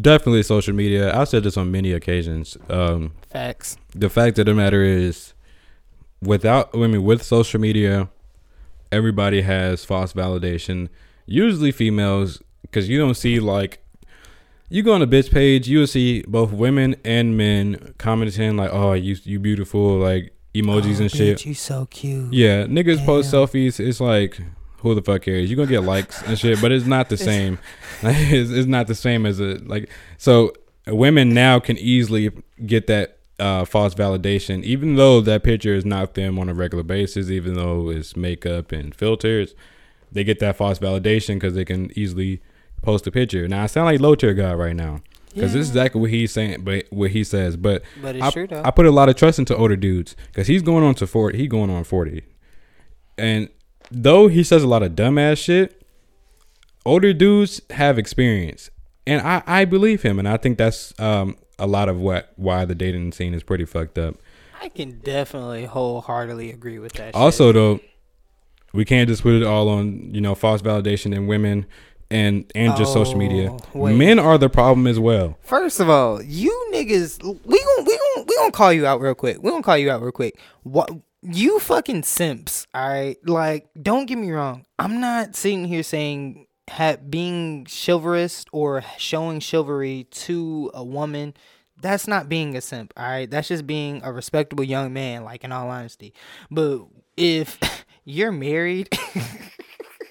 Speaker 2: definitely social media. I've said this on many occasions. Um,
Speaker 1: Facts.
Speaker 2: the fact of the matter is, without I mean, with social media, everybody has false validation. Usually females, because you don't see like you go on a bitch page, you will see both women and men commenting like, "Oh, you you beautiful," like emojis
Speaker 1: Oh,
Speaker 2: and shit.
Speaker 1: bitch, You so cute.
Speaker 2: Yeah, niggas post selfies. It's like, who the fuck cares? You gonna get likes and shit, but it's not the same. *laughs* it's, it's not the same as a like. So women now can easily get that uh, false validation, even though that picture is not them on a regular basis. Even though it's makeup and filters, they get that false validation because they can easily post a picture. Now I sound like low tier guy right now because this is exactly what he's saying, but what he says, but.
Speaker 1: But it's
Speaker 2: I,
Speaker 1: true.
Speaker 2: I put a lot of trust into older dudes because he's going on to forty. He going on forty, and though he says a lot of dumbass shit, older dudes have experience, and I I believe him, and I think that's um a lot of what why the dating scene is pretty fucked up.
Speaker 1: I can definitely wholeheartedly agree with that.
Speaker 2: Also,
Speaker 1: shit.
Speaker 2: though, we can't just put it all on you know false validation and women and and just social oh, media.
Speaker 1: Oh, wait.
Speaker 2: Men are the problem as well.
Speaker 1: First of all, you niggas, we gon' we gon' we gonna call you out real quick. We gonna call you out real quick. What you fucking simps, all right? Like, don't get me wrong. I'm not sitting here saying ha- being chivalrous or showing chivalry to a woman that's not being a simp, all right? That's just being a respectable young man, like in all honesty. But if *laughs* you're married,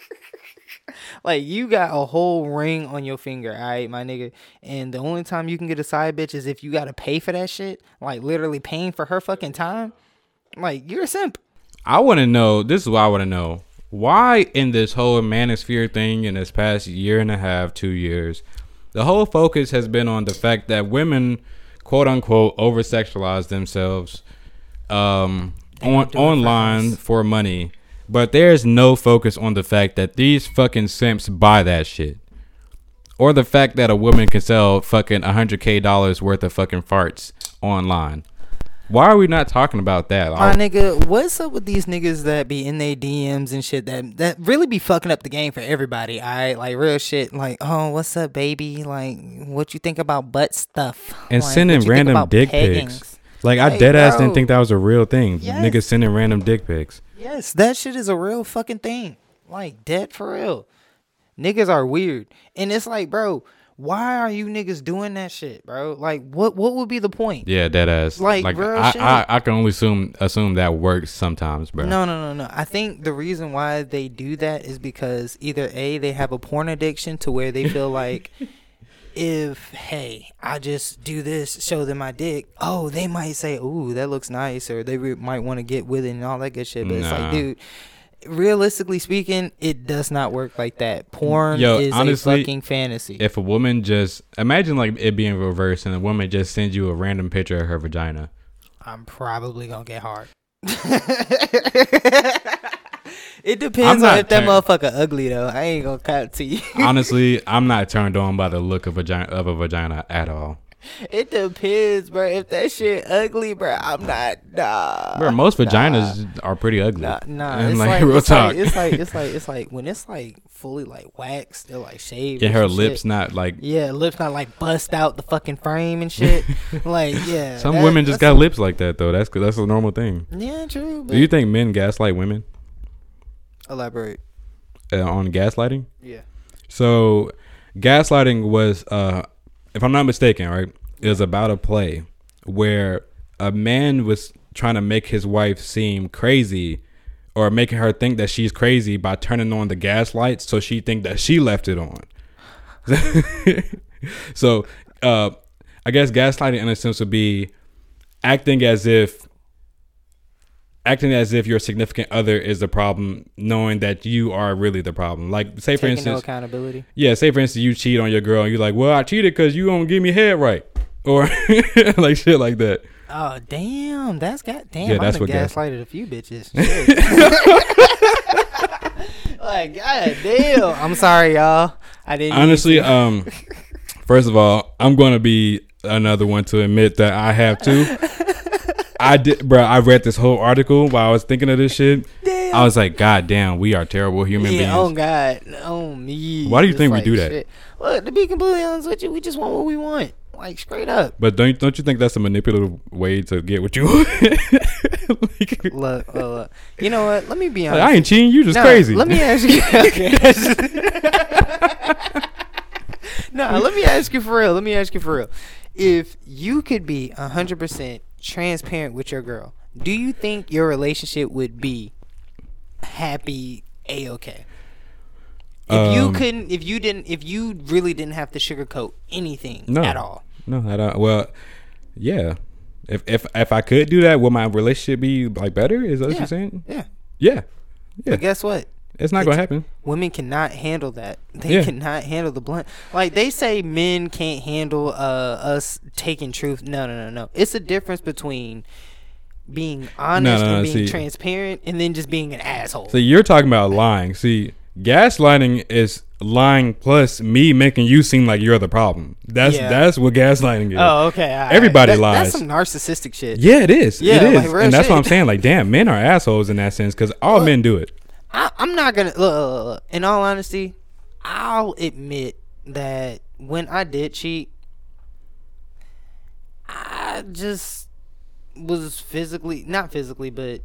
Speaker 1: *laughs* like you got a whole ring on your finger, all right, my nigga. And the only time you can get a side bitch is if you gotta pay for that shit, like literally paying for her fucking time. Like you're a simp.
Speaker 2: I want to know. This is what I want to know. Why in this whole manosphere thing in this past year and a half, two years, the whole focus has been on the fact that women, quote unquote, over sexualize themselves, um, on
Speaker 1: don't do it for
Speaker 2: online for money, but there's no focus on the fact that these fucking simps buy that shit. Or the fact that a woman can sell fucking 100k dollars worth of fucking farts online. Why are we not talking about that?
Speaker 1: My nigga, what's up with these niggas that be in their DMs and shit that that really be fucking up the game for everybody? Alright, like real shit. Like, oh, what's up, baby? Like, what you think about butt stuff?
Speaker 2: and
Speaker 1: Like,
Speaker 2: sending
Speaker 1: what you think
Speaker 2: random dick
Speaker 1: peggings?
Speaker 2: pics. Like I
Speaker 1: Hey,
Speaker 2: dead ass didn't think that was a real thing.
Speaker 1: Yes.
Speaker 2: Niggas sending random dick pics.
Speaker 1: Yes, that shit is a real fucking thing. Like, dead for real. Niggas are weird, and it's like, bro, why are you niggas doing that shit, bro? Like, what what would be the point?
Speaker 2: Yeah, dead ass.
Speaker 1: Like,
Speaker 2: like I. I, I can only assume assume that works sometimes, bro.
Speaker 1: No, no, no, no. I think the reason why they do that is because either A, they have a porn addiction to where they feel like *laughs* if, hey, I just do this, show them my dick, oh, they might say, ooh, that looks nice, or they re- might want to get with it and all that good shit. But it's like, dude, realistically speaking, it does not work like that. Porn
Speaker 2: Yo,
Speaker 1: is
Speaker 2: honestly,
Speaker 1: a fucking fantasy.
Speaker 2: If a woman just imagine like it being reversed and a woman just sends you a random picture of her vagina.
Speaker 1: I'm probably gonna get hard. *laughs* it depends on
Speaker 2: not
Speaker 1: if that
Speaker 2: turn-
Speaker 1: motherfucker ugly though. I ain't gonna cut to you.
Speaker 2: Honestly, *laughs* I'm not turned on by the look of vagina of a vagina at all.
Speaker 1: It depends, bro. If that shit ugly, bro, I'm not. Nah,
Speaker 2: Bro, most
Speaker 1: nah,
Speaker 2: vaginas are pretty ugly.
Speaker 1: Nah, nah.
Speaker 2: And,
Speaker 1: it's
Speaker 2: like,
Speaker 1: like,
Speaker 2: real
Speaker 1: it's
Speaker 2: talk.
Speaker 1: Like, it's like it's *laughs* like it's like when it's like fully like waxed, they're like shaved.
Speaker 2: Yeah,
Speaker 1: and
Speaker 2: her lips
Speaker 1: shit.
Speaker 2: not like
Speaker 1: Yeah, lips not like bust out the fucking frame and shit. *laughs* like yeah,
Speaker 2: some
Speaker 1: that-
Speaker 2: women just got lips like that though. That's that's a normal thing.
Speaker 1: Yeah, true.
Speaker 2: Do you think men gaslight women
Speaker 1: elaborate?
Speaker 2: uh, on gaslighting?
Speaker 1: Yeah.
Speaker 2: So, gaslighting was, uh, if I'm not mistaken, right, is about a play where a man was trying to make his wife seem crazy or making her think that she's crazy by turning on the gas lights so she think that she left it on. *laughs* so, uh, I guess gaslighting in a sense would be acting as if acting as if your significant other is the problem, knowing that you are really the problem. Like, say for
Speaker 1: Taking no
Speaker 2: instance,
Speaker 1: accountability.
Speaker 2: yeah, say for instance you cheat on your girl and you're like, well, I cheated because you don't give me head right, or *laughs* like shit like that.
Speaker 1: Oh damn, that's got damn.
Speaker 2: Yeah, that's
Speaker 1: been
Speaker 2: what gas-
Speaker 1: gaslighted a few bitches. *laughs* *laughs* Like god damn. I'm sorry, y'all. I didn't.
Speaker 2: Honestly,
Speaker 1: to.
Speaker 2: um, first of all, I'm gonna be another one to admit that I have too. I did, bro. I read this whole article while I was thinking of this shit.
Speaker 1: damn.
Speaker 2: I was like, God damn, we are terrible human beings."
Speaker 1: yeah, oh
Speaker 2: beings.
Speaker 1: god, oh me.
Speaker 2: Why do you
Speaker 1: It's
Speaker 2: think we do that?
Speaker 1: shit. Well, to be completely honest with you, we just want what we want, like straight up.
Speaker 2: But don't don't you think that's a manipulative way to get what you *laughs* want? Like,
Speaker 1: Look, look, look. you know what? Let me be
Speaker 2: like,
Speaker 1: honest.
Speaker 2: I ain't cheating. You just
Speaker 1: Nah,
Speaker 2: crazy.
Speaker 1: Let me *laughs* ask you. *laughs* no, let me ask you for real. Let me ask you for real. If you could be hundred percent transparent with your girl, do you think your relationship would be happy, a okay? If you
Speaker 2: Um,
Speaker 1: couldn't, if you didn't, if you really didn't have to sugarcoat anything
Speaker 2: No.
Speaker 1: at all,
Speaker 2: No, I don't. Well, yeah. If if if I could do that, would my relationship be like better? Is that what you're saying?
Speaker 1: yeah.
Speaker 2: Yeah. Yeah.
Speaker 1: But guess what?
Speaker 2: It's not
Speaker 1: It's-
Speaker 2: gonna happen.
Speaker 1: women cannot handle that. They
Speaker 2: Yeah.
Speaker 1: cannot handle the blunt. Like they say men can't handle uh us taking truth. No, no, no, no. It's a difference between being honest
Speaker 2: no,
Speaker 1: and
Speaker 2: no,
Speaker 1: being
Speaker 2: see-
Speaker 1: transparent and then just being an asshole.
Speaker 2: So you're talking about lying. See, gaslighting is lying plus me making you seem like you're the problem. That's
Speaker 1: Yeah.
Speaker 2: that's what gaslighting is.
Speaker 1: oh, okay. all right.
Speaker 2: Everybody
Speaker 1: That-
Speaker 2: lies.
Speaker 1: That's some narcissistic shit.
Speaker 2: Yeah, it is.
Speaker 1: Yeah,
Speaker 2: it is,
Speaker 1: like
Speaker 2: and that's what I'm saying. Like, damn, men are assholes in that sense because all men do it.
Speaker 1: I, I'm not gonna. Look, look, look, in all honesty, I'll admit that when I did cheat, I just was physically not physically, but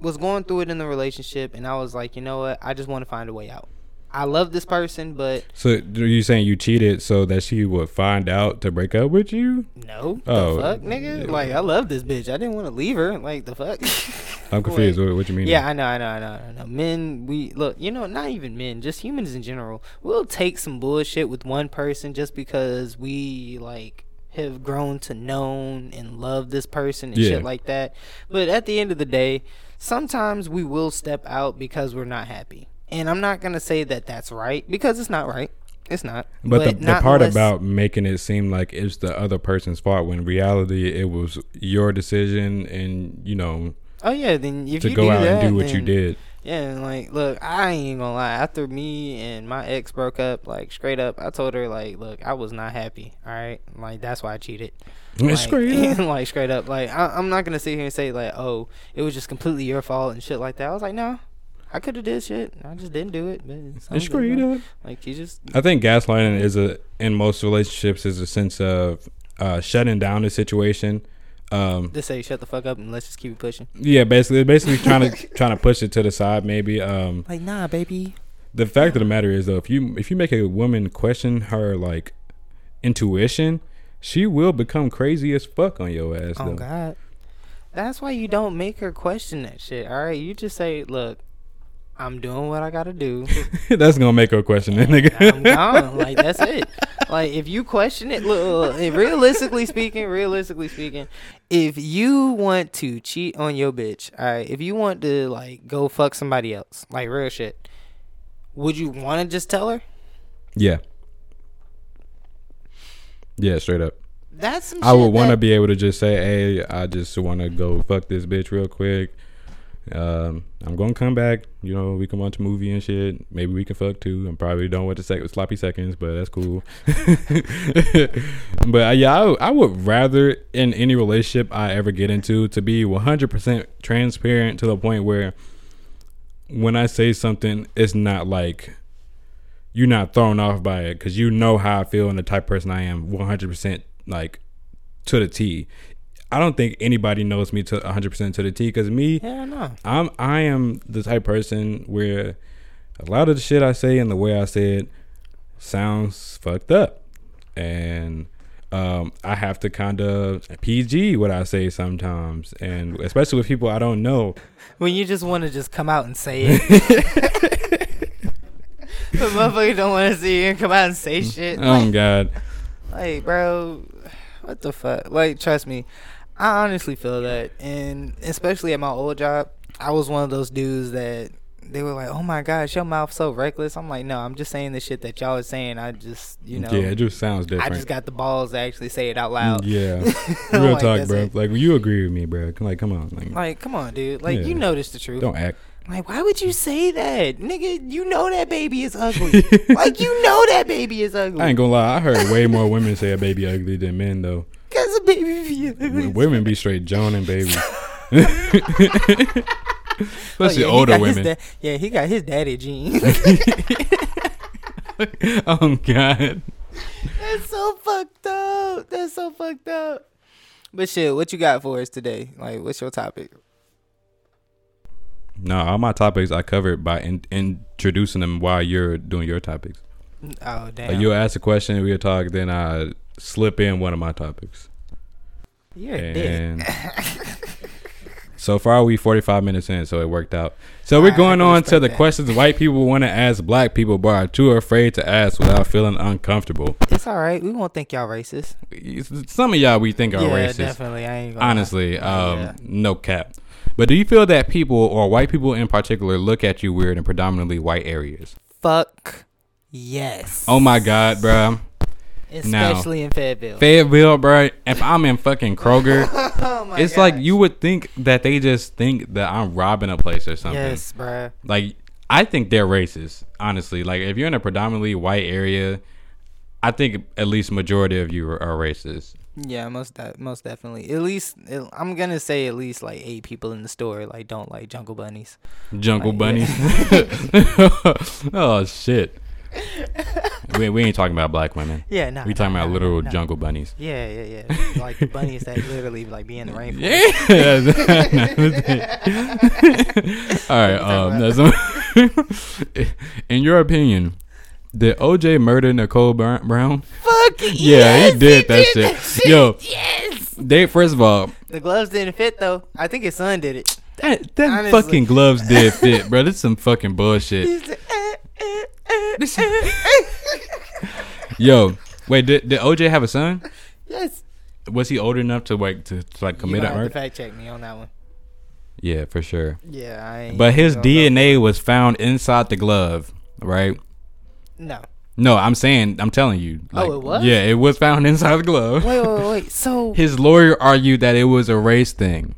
Speaker 1: was going through it in the relationship, and I was like, you know what? I just want to find a way out. I love this person, but
Speaker 2: So are you saying you cheated so that she would find out to break up with you?
Speaker 1: no,
Speaker 2: Oh,
Speaker 1: the fuck, nigga. Like I love this bitch. I didn't want to leave her. Like the fuck. *laughs*
Speaker 2: I'm confused. What, what you mean?
Speaker 1: Yeah, I know, I know, I know, I know. Men, we look, you know, not even men, just humans in general. We'll take some bullshit with one person just because we like have grown to known and love this person and
Speaker 2: Yeah.
Speaker 1: shit like that. But at the end of the day, sometimes we will step out because we're not happy. And I'm not gonna say that that's right because it's not right. It's not.
Speaker 2: But, the, the
Speaker 1: not
Speaker 2: part
Speaker 1: unless-
Speaker 2: about making it seem like it's the other person's fault when in reality it was your decision and you know
Speaker 1: oh yeah, then if
Speaker 2: to
Speaker 1: you
Speaker 2: go
Speaker 1: do
Speaker 2: out
Speaker 1: that,
Speaker 2: and do what you did.
Speaker 1: Yeah, and like, look, I ain't gonna lie. After me and my ex broke up, like straight up, I told her like, look, I was not happy. All right, like that's why I cheated. Like,
Speaker 2: Straight *laughs* up.
Speaker 1: like straight up, like I, I'm not gonna sit here and say like, oh, it was just completely your fault and shit like that. I was like, no, I could have did shit. I just didn't do it. But it's
Speaker 2: Straight up.
Speaker 1: Like you just
Speaker 2: I think gaslighting is a in most relationships is a sense of uh, shutting down the situation. Um,
Speaker 1: just say shut the fuck up and let's just keep it pushing.
Speaker 2: yeah, basically, basically trying to trying to push it to the side. Maybe um,
Speaker 1: Like nah, baby.
Speaker 2: the fact of the matter is though, if you if you make a woman question her like intuition, she will become crazy as fuck on your ass.
Speaker 1: Oh
Speaker 2: though.
Speaker 1: God. That's why you don't make her question that shit. All right, you just say, look, I'm doing what I gotta do. *laughs*
Speaker 2: That's gonna make her question it, nigga.
Speaker 1: I'm gone. Like that's it. Like if you question it, look, look, realistically speaking, realistically speaking, if you want to cheat on your bitch, all right, if you want to like go fuck somebody else, like real shit, would you want to just tell her?
Speaker 2: yeah. Yeah, straight up.
Speaker 1: That's some.
Speaker 2: I would want to be able to just say, "Hey, I just want to go fuck this bitch real quick. Um, I'm gonna come back. You know, we can watch a movie and shit. Maybe we can fuck too. I'm probably done with the sec- sloppy seconds, but that's cool. *laughs* but uh, yeah, I, I would rather in any relationship I ever get into to be 100% transparent to the point where when I say something, it's not like you're not thrown off by it because you know how I feel and the type of person I am 100% like to the T. I don't think anybody knows me to 100% to the T because me,
Speaker 1: Yeah, I know.
Speaker 2: I'm I am the type of person where a lot of the shit I say and the way I say it sounds fucked up, and um, I have to kind of PG what I say sometimes, and especially with people I don't know.
Speaker 1: When you just want to just come out and say it. *laughs* the motherfucker don't want to see you come out and say shit.
Speaker 2: Oh God,
Speaker 1: Like, bro, what the fuck? Like, trust me, I honestly feel that, and especially at my old job, I was one of those dudes that they were like, "Oh my gosh, your mouth so reckless." I'm like, no, I'm just saying the shit that y'all are saying. I just, you know,
Speaker 2: yeah, it just sounds different.
Speaker 1: I just got the balls to actually say it out loud.
Speaker 2: Yeah, *laughs* real
Speaker 1: like,
Speaker 2: talk, bro.
Speaker 1: it.
Speaker 2: Like you agree with me, bro. Like, come on, like,
Speaker 1: Like, come on, dude. Like,
Speaker 2: Yeah.
Speaker 1: you know this the truth.
Speaker 2: don't act.
Speaker 1: Like, why would you say that, nigga? You know that baby is ugly. *laughs* like, you know that baby is ugly.
Speaker 2: I ain't gonna lie. I heard way more women say a baby ugly than men though.
Speaker 1: Baby
Speaker 2: women be straight joning babies. *laughs*
Speaker 1: Oh,
Speaker 2: Especially
Speaker 1: yeah,
Speaker 2: older women.
Speaker 1: da- yeah, he got his daddy genes. *laughs*
Speaker 2: oh God.
Speaker 1: That's so fucked up. That's so fucked up. But shit, what you got for us today? Like, what's your topic?
Speaker 2: No, all my topics I covered by in, introducing them while you're doing your topics.
Speaker 1: Oh damn,
Speaker 2: Like you'll ask a question, we'll talk, then I slip in one of my topics.
Speaker 1: You're a dick.
Speaker 2: And *laughs* so far we 45 minutes in, so it worked out. So we're going on to the
Speaker 1: that.
Speaker 2: questions white people want to ask black people but are too afraid to ask without feeling uncomfortable.
Speaker 1: It's all right. We won't think y'all racist.
Speaker 2: Some of y'all we think are racist.
Speaker 1: yeah,
Speaker 2: racist.
Speaker 1: definitely. I ain't gonna
Speaker 2: honestly um
Speaker 1: Yeah.
Speaker 2: no cap but do you feel that people or white people in particular look at you weird in predominantly white areas
Speaker 1: Fuck yes.
Speaker 2: oh my god bruh
Speaker 1: Especially in Fayetteville.
Speaker 2: fayetteville bruh if i'm in fucking kroger *laughs*
Speaker 1: oh
Speaker 2: it's like you would think that they just think that i'm robbing a place or something
Speaker 1: Yes, bruh.
Speaker 2: like i think they're racist honestly like if you're in a predominantly white area i think at least majority of you are, are racist
Speaker 1: Yeah, most de- most definitely. At least it, I'm gonna say at least like eight people in the store like don't like jungle bunnies.
Speaker 2: Jungle
Speaker 1: Like,
Speaker 2: bunnies. *laughs* *laughs* oh shit. *laughs* we, we ain't talking about black women.
Speaker 1: Yeah, no.
Speaker 2: We talking about literal jungle bunnies.
Speaker 1: Yeah, yeah, yeah. like bunnies that literally like be in the rainforest.
Speaker 2: Yeah. *laughs* *laughs* All right. Um. That's In your opinion, did OJ murder Nicole Brown?
Speaker 1: Fucking
Speaker 2: Yeah,
Speaker 1: yes,
Speaker 2: he did that
Speaker 1: did
Speaker 2: shit. Yo.
Speaker 1: yes.
Speaker 2: They first of all,
Speaker 1: The gloves didn't fit though. I think his son did it.
Speaker 2: that, that fucking gloves did fit, bro. This is some fucking bullshit.
Speaker 1: He's like,
Speaker 2: This-. Yo, wait, did, did OJ have a son?
Speaker 1: yes.
Speaker 2: Was he old enough to like to, to like commit
Speaker 1: gonna
Speaker 2: a
Speaker 1: have to
Speaker 2: murder?
Speaker 1: fact check me on that one.
Speaker 2: Yeah, for sure.
Speaker 1: Yeah, I ain't.
Speaker 2: But his. DNA was found inside the glove, right?
Speaker 1: No.
Speaker 2: No, I'm saying, I'm telling you.
Speaker 1: Oh, it was?
Speaker 2: Yeah, it was found inside the glove.
Speaker 1: Wait, wait, wait. So,
Speaker 2: His lawyer argued that it was a race thing.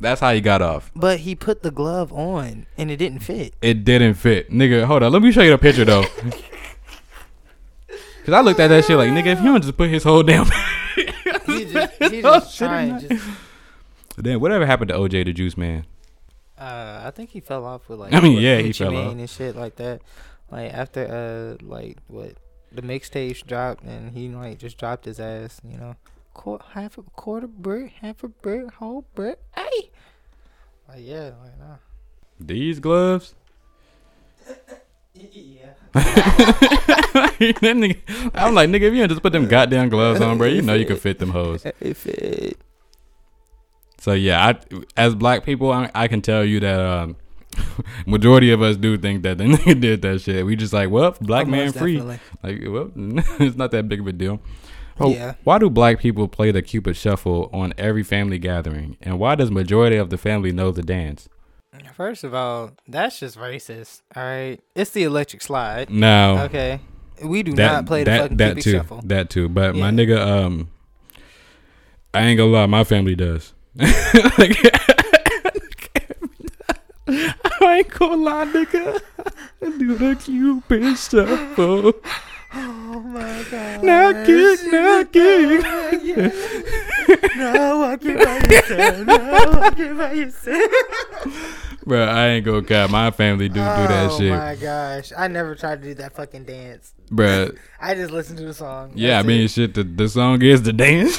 Speaker 2: That's how he got off.
Speaker 1: but he put the glove on and it didn't fit.
Speaker 2: It didn't fit, nigga. Hold on, let me show you the picture though. *laughs* Cause I looked at that shit like, nigga, if he don't just put his whole damn, *laughs*
Speaker 1: He just, he just
Speaker 2: shit,
Speaker 1: trying. Just,
Speaker 2: damn, whatever happened to OJ the Juice Man?
Speaker 1: uh, I think he fell off with like.
Speaker 2: I mean,
Speaker 1: what,
Speaker 2: yeah, he
Speaker 1: Gucci
Speaker 2: fell
Speaker 1: Mane
Speaker 2: off.
Speaker 1: and shit like that. Like after uh, like what the mixtapes dropped and he like just dropped his ass. You know, Quar half a quarter brick, half a brick, whole brick. Hey. Like yeah, like nah.
Speaker 2: These gloves. *laughs* *laughs*
Speaker 1: Yeah.
Speaker 2: Nigga- I'm like, nigga, if you don't just put them goddamn gloves on, bro, you know you can fit them hoes. *laughs*
Speaker 1: If it.
Speaker 2: So yeah, I as black people, I, I can tell you that um, majority of us do think that the nigga did that shit. We just like, well, black
Speaker 1: Oh,
Speaker 2: man free.
Speaker 1: definitely.
Speaker 2: Like, well, it's not that big of a deal. Oh,
Speaker 1: Yeah.
Speaker 2: Why do black people play the Cupid Shuffle on every family gathering? And why does majority of the family know the dance?
Speaker 1: First of all, that's just racist. All right, it's the electric slide.
Speaker 2: Now,
Speaker 1: Okay, we do
Speaker 2: that,
Speaker 1: not play the
Speaker 2: that,
Speaker 1: fucking
Speaker 2: that
Speaker 1: Cupid
Speaker 2: too,
Speaker 1: shuffle.
Speaker 2: that too. But my nigga, um, I ain't gonna lie, my family does. *laughs* *laughs* I ain't gonna lie, nigga. *laughs* Do the Cupid Shuffle.
Speaker 1: Oh my god!
Speaker 2: Knock it, knock it.
Speaker 1: No, walk it by yourself. No, walk it by yourself.
Speaker 2: Bro, I ain't gonna cap. My family do do that shit.
Speaker 1: oh
Speaker 2: shit,
Speaker 1: my gosh, I never tried to do that fucking dance.
Speaker 2: bro. *laughs*
Speaker 1: I just listened to the song.
Speaker 2: Yeah, I mean,
Speaker 1: it.
Speaker 2: shit. The, the song is the dance,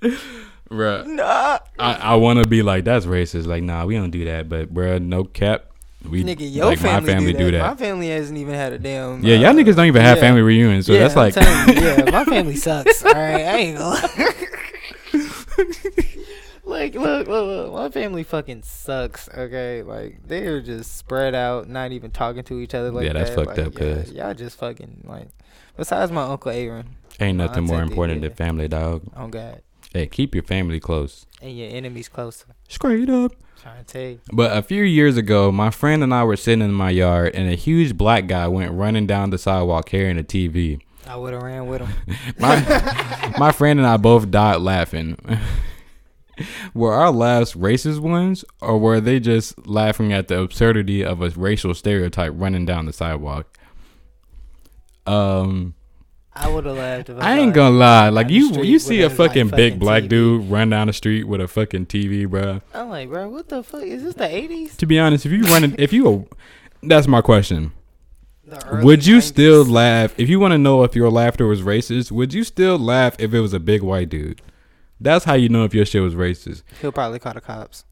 Speaker 2: *laughs* bro.
Speaker 1: nah,
Speaker 2: I, I want to be like that's racist. Like, nah, we don't do that. But, bro, no cap. We
Speaker 1: nigga, your
Speaker 2: like
Speaker 1: family,
Speaker 2: my family
Speaker 1: do, that.
Speaker 2: do
Speaker 1: My family hasn't even had a damn.
Speaker 2: Yeah, y'all
Speaker 1: uh,
Speaker 2: niggas don't even have
Speaker 1: yeah.
Speaker 2: family reunions, so
Speaker 1: yeah,
Speaker 2: that's like,
Speaker 1: you, yeah, my *laughs* family sucks. All right, I ain't gonna. *laughs* like, look, look, look, my family fucking sucks. Okay, like they're just spread out, not even talking to each other like
Speaker 2: Yeah, that's
Speaker 1: that.
Speaker 2: fucked
Speaker 1: like,
Speaker 2: up,
Speaker 1: yeah,
Speaker 2: cuz.
Speaker 1: y'all just fucking like. Besides my uncle Aaron,
Speaker 2: ain't nothing more important than family, dog.
Speaker 1: oh god,
Speaker 2: Hey, keep your family close.
Speaker 1: and your enemies closer.
Speaker 2: Straight up.
Speaker 1: Trying to tell you.
Speaker 2: But a few years ago, my friend and I were sitting in my yard, and a huge black guy went running down the sidewalk carrying a TV.
Speaker 1: I would have ran with him. *laughs*
Speaker 2: My my friend and I both died laughing. *laughs* were our laughs racist ones, or were they just laughing at the absurdity of a racial stereotype running down the sidewalk? Um,
Speaker 1: I would have laughed if I,
Speaker 2: I ain't gonna lie. Like you, you see a
Speaker 1: like,
Speaker 2: fucking big
Speaker 1: fucking
Speaker 2: black
Speaker 1: TV.
Speaker 2: dude run down the street with a fucking TV, bro.
Speaker 1: I'm like, bro, what the fuck is this? The '80s?
Speaker 2: To be honest, if you running, if you, that's my question. Would you
Speaker 1: 90s?
Speaker 2: still laugh if you want to know if your laughter was racist? Would you still laugh if it was a big white dude? That's how you know if your shit was racist.
Speaker 1: He'll probably call the cops.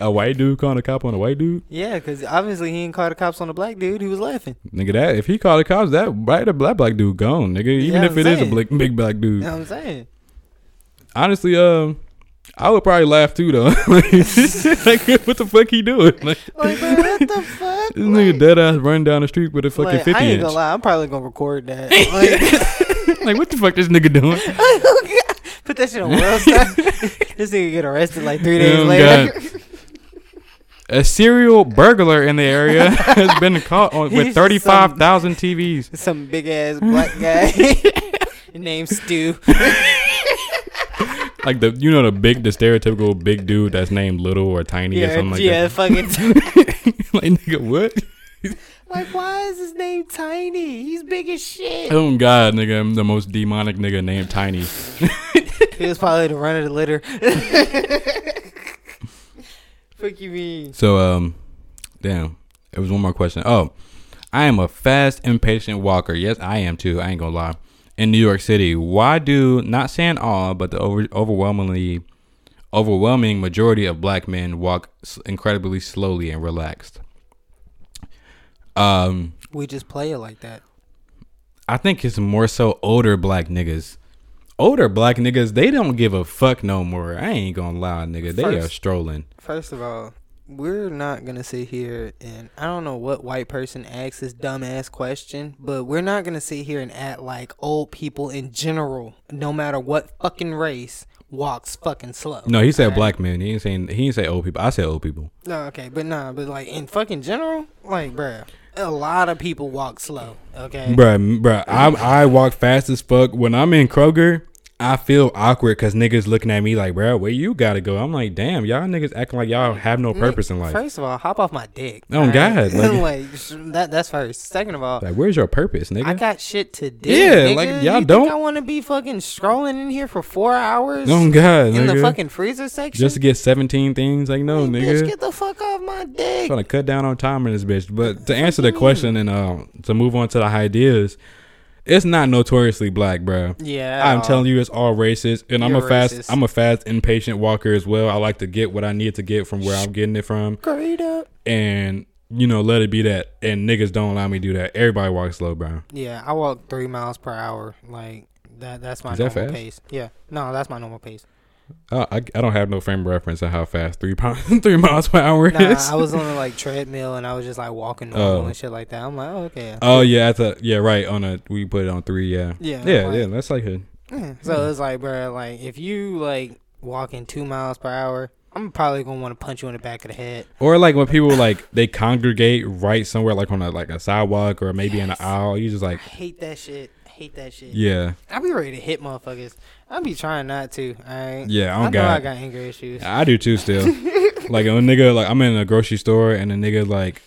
Speaker 2: A white dude calling a cop on a white dude,
Speaker 1: Yeah, because obviously he ain't called the cops on a black dude. He was laughing.
Speaker 2: nigga. That if he called the cops, that right or black black dude gone, nigga. Even
Speaker 1: Yeah,
Speaker 2: if it is a big big black dude.
Speaker 1: You know what I'm saying?
Speaker 2: Honestly, um, I would probably laugh too though. *laughs* like, like, *laughs* what the fuck he doing? Like, *laughs*
Speaker 1: Like, what the fuck?
Speaker 2: this nigga dead ass running down the street with a fucking
Speaker 1: Like, I
Speaker 2: fifty
Speaker 1: ain't
Speaker 2: inch.
Speaker 1: gonna lie. I'm probably gonna record that. Like,
Speaker 2: like, what the fuck this nigga doing? *laughs*
Speaker 1: put that shit on World Star. *laughs* this nigga get arrested like three days
Speaker 2: Oh,
Speaker 1: later.
Speaker 2: God. *laughs* A serial burglar in the area has been caught on, with 35,000 TVs.
Speaker 1: Some big ass black guy named Stu.
Speaker 2: Like the, you know, the big, the stereotypical big dude that's named Little or Tiny or something like that.
Speaker 1: yeah, fucking.
Speaker 2: like nigga, what?
Speaker 1: like, why is his name Tiny? He's big as shit.
Speaker 2: Oh God, nigga, I'm the most demonic nigga named Tiny.
Speaker 1: He was probably the run of the litter. Fuck you mean?
Speaker 2: So, um, damn, it was one more question. Oh, I am a fast, impatient walker. Yes, I am too. I ain't gonna lie. In New York City, why do not saying all, but the over, overwhelmingly, overwhelming majority of black men walk s- incredibly slowly and relaxed? Um,
Speaker 1: We just play it like that.
Speaker 2: I think it's more so older black niggas. Older black niggas, they don't give a fuck no more. I ain't gonna lie, nigga. They are strolling.
Speaker 1: First of all, we're not gonna sit here and I don't know what white person asks this dumbass question, but we're not gonna sit here and act like old people in general, no matter what fucking race, walks fucking slow.
Speaker 2: No, he said
Speaker 1: Alright?
Speaker 2: black men. He ain't saying he ain't say old people. I said old people.
Speaker 1: No, okay, but nah, but like in fucking general, like bruh, a lot of people walk slow. Okay.
Speaker 2: Bruh, bruh, I I walk fast as fuck. When I'm in Kroger, I feel awkward because niggas looking at me like, bruh, where you gotta go? I'm like, damn, y'all niggas acting like y'all have no purpose in life.
Speaker 1: First of all, hop off my dick.
Speaker 2: Oh,
Speaker 1: alright?
Speaker 2: God, like- *laughs*
Speaker 1: like that. That's first. Second of all,
Speaker 2: Like, where's your purpose, nigga?
Speaker 1: I got shit to do.
Speaker 2: Yeah,
Speaker 1: nigga.
Speaker 2: like, y'all
Speaker 1: you
Speaker 2: don't-
Speaker 1: I want to be fucking scrolling in here for four hours
Speaker 2: oh God,
Speaker 1: in the fucking freezer section.
Speaker 2: Just to get 17 things? Like, no,
Speaker 1: Like,
Speaker 2: nigga.
Speaker 1: Bitch, get the fuck off my dick.
Speaker 2: I'm trying to cut down on time in this bitch. But to answer the question and uh, to move on to the ideas, it's not notoriously black, bro.
Speaker 1: Yeah,
Speaker 2: I'm telling you, it's all racist, and I'm a fast,
Speaker 1: racist.
Speaker 2: I'm a fast, impatient walker as well. I like to get what I need to get from where I'm getting it from,
Speaker 1: Straight up.
Speaker 2: and you know, let it be that. And niggas don't allow me to do that. Everybody walks slow, bro.
Speaker 1: Yeah, I walk three miles per hour. Like that. That's my
Speaker 2: Is
Speaker 1: normal
Speaker 2: fast?
Speaker 1: pace. Yeah. No, that's my normal pace.
Speaker 2: Uh, I, I don't have no frame of reference of how fast three pounds, *laughs* three miles per hour
Speaker 1: Nah,
Speaker 2: is.
Speaker 1: I was on a like treadmill and I was just like walking normal
Speaker 2: Oh.
Speaker 1: and shit like that. I'm like, oh, okay.
Speaker 2: oh yeah, I thought yeah, right. On a we put it on three, yeah,
Speaker 1: Yeah.
Speaker 2: yeah,
Speaker 1: like-
Speaker 2: yeah. That's like a
Speaker 1: Yeah, So it's like, bro, like if you like walking two miles per hour, I'm probably gonna want to punch you in the back of the head.
Speaker 2: Or like when people like they congregate right somewhere like on a like a sidewalk or maybe in an aisle, you just like
Speaker 1: I hate that shit. I hate that shit.
Speaker 2: yeah,
Speaker 1: I be ready to hit motherfuckers. I be trying not to. Alright.
Speaker 2: yeah.
Speaker 1: I
Speaker 2: I
Speaker 1: know I
Speaker 2: got,
Speaker 1: got anger issues.
Speaker 2: I do too still. *laughs* like a nigga like I'm in a grocery store and a nigga like,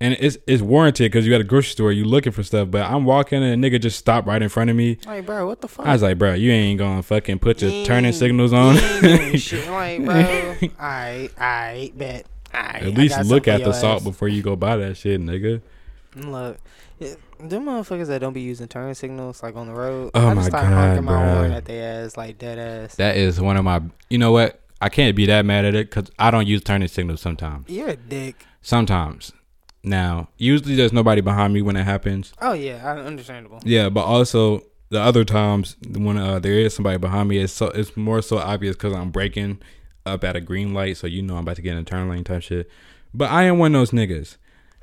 Speaker 2: and it's it's warranted because you got a grocery store you looking for stuff, but I'm walking and a nigga just stopped right in front of me.
Speaker 1: Like, bro, what the fuck?
Speaker 2: I was like, bro, you ain't gonna fucking put your
Speaker 1: You
Speaker 2: turning signals on.
Speaker 1: shit. Like, bro. *laughs* Alright, alright, bet. Alright.
Speaker 2: At least look at the salt before you go buy that shit, nigga.
Speaker 1: Look, them motherfuckers that don't be using turn signals like on the road.
Speaker 2: Oh
Speaker 1: I
Speaker 2: my
Speaker 1: just start
Speaker 2: God,
Speaker 1: honking my horn at their ass like dead ass.
Speaker 2: That is one of my. You know what? I can't be that mad at it because I don't use turning signals sometimes.
Speaker 1: You're a dick.
Speaker 2: Sometimes. Now, usually there's nobody behind me when it happens.
Speaker 1: Oh yeah, I- understandable.
Speaker 2: Yeah, but also the other times when uh, there is somebody behind me, it's so it's more so obvious because I'm breaking up at a green light, so you know I'm about to get in a turn lane type shit. But I am one of those niggas.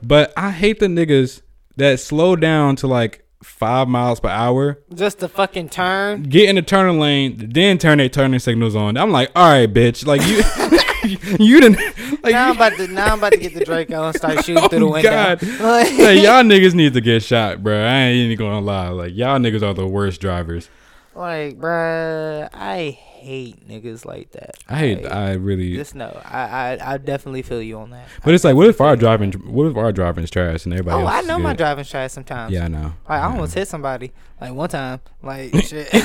Speaker 2: But I hate the niggas that slow down to like five miles per hour,
Speaker 1: Just the fucking turn.
Speaker 2: get in the turning lane, then turn their turning signals on. I'm like, all right, bitch, like you, *laughs* you didn't. Like,
Speaker 1: now I'm about to now I'm about to get the Draco and start *laughs* oh shooting
Speaker 2: Oh,
Speaker 1: through the window.
Speaker 2: God. *laughs*
Speaker 1: Like-
Speaker 2: Hey, y'all niggas need to get shot, bro. I ain't even gonna lie. Like y'all niggas are the worst drivers.
Speaker 1: Like, bruh, I hate niggas like that.
Speaker 2: I hate.
Speaker 1: Like,
Speaker 2: I really.
Speaker 1: just know, I, I I definitely feel you on that.
Speaker 2: But it's like, what if our driving? What if our driving's trash and everybody?
Speaker 1: Oh,
Speaker 2: else
Speaker 1: I know my
Speaker 2: good?
Speaker 1: driving trash sometimes.
Speaker 2: Yeah, I know.
Speaker 1: Like, I
Speaker 2: Yeah.
Speaker 1: almost hit somebody. Like one time. Like *laughs* shit. *laughs*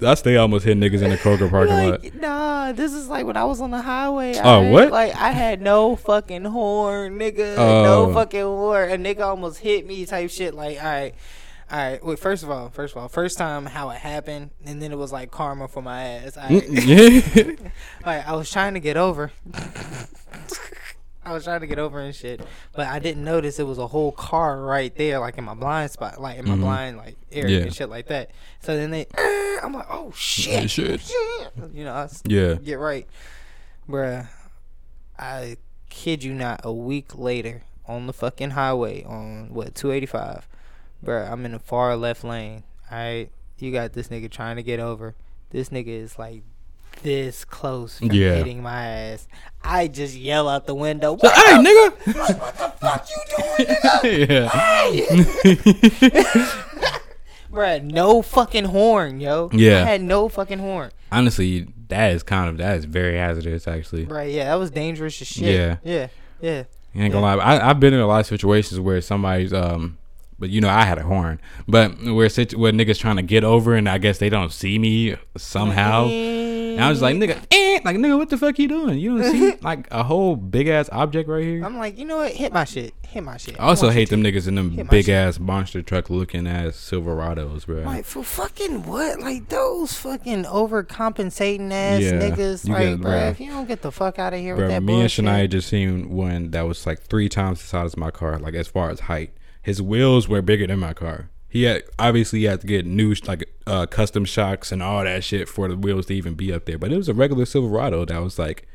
Speaker 2: I stay almost hit niggas in the Kroger parking lot.
Speaker 1: nah, this is like when I was on the highway.
Speaker 2: Oh,
Speaker 1: I-
Speaker 2: what?
Speaker 1: Like I had no fucking horn, nigga.
Speaker 2: Oh.
Speaker 1: No fucking horn. A nigga almost hit me type shit. Like, all right. All right. Wait. First of all, first of all, first time how it happened, and then it was like karma for my ass. All right.
Speaker 2: Yeah.
Speaker 1: Like I was trying to get over. I was trying to get over and shit, but I didn't notice it was a whole car right there, like in my blind spot, like in my
Speaker 2: Mhm.
Speaker 1: blind like area
Speaker 2: Yeah.
Speaker 1: and shit like that. So then they, *clears throat* I'm like, oh shit,
Speaker 2: Shit.
Speaker 1: you know, I
Speaker 2: Yeah.
Speaker 1: get right, bruh. I kid you not, a week later on the fucking highway on what 285, bruh. I'm in the far left lane. All right, you got this nigga trying to get over. This nigga is like this close from
Speaker 2: Yeah.
Speaker 1: hitting my ass. I just yell out the window.
Speaker 2: So, hey, nigga. *laughs*
Speaker 1: what the fuck you doing, *laughs* nigga?
Speaker 2: yeah. *laughs*
Speaker 1: bruh? No fucking horn, yo.
Speaker 2: Yeah.
Speaker 1: I had no fucking horn.
Speaker 2: Honestly, that is kind of that is very hazardous. Actually,
Speaker 1: Right, yeah, that was dangerous as shit.
Speaker 2: Yeah.
Speaker 1: yeah, yeah.
Speaker 2: I ain't gonna lie. I, I've been in a lot of situations where somebody's um, but you know I had a horn, but where situ- where niggas trying to get over and I guess they don't see me somehow. And I was like, nigga, eh, like nigga, what the fuck you doing? You don't see *laughs* like a whole big ass object right here.
Speaker 1: I'm like, you know what? Hit my shit. Hit my shit.
Speaker 2: I also hate them niggas in them big
Speaker 1: shit.
Speaker 2: ass monster truck looking ass Silverados, bro.
Speaker 1: Like for fucking what? Like those fucking overcompensating ass
Speaker 2: Yeah,
Speaker 1: niggas. Like,
Speaker 2: get-
Speaker 1: bruh,
Speaker 2: bruh.
Speaker 1: if you don't get the fuck out of here
Speaker 2: Bro,
Speaker 1: with that
Speaker 2: me
Speaker 1: bullshit.
Speaker 2: and Shania just seen one that was like three times the size of my car, like as far as height. His wheels were bigger than my car. He had obviously he had to get new like uh, custom shocks and all that shit for the wheels to even be up there. But it was a regular Silverado that was like,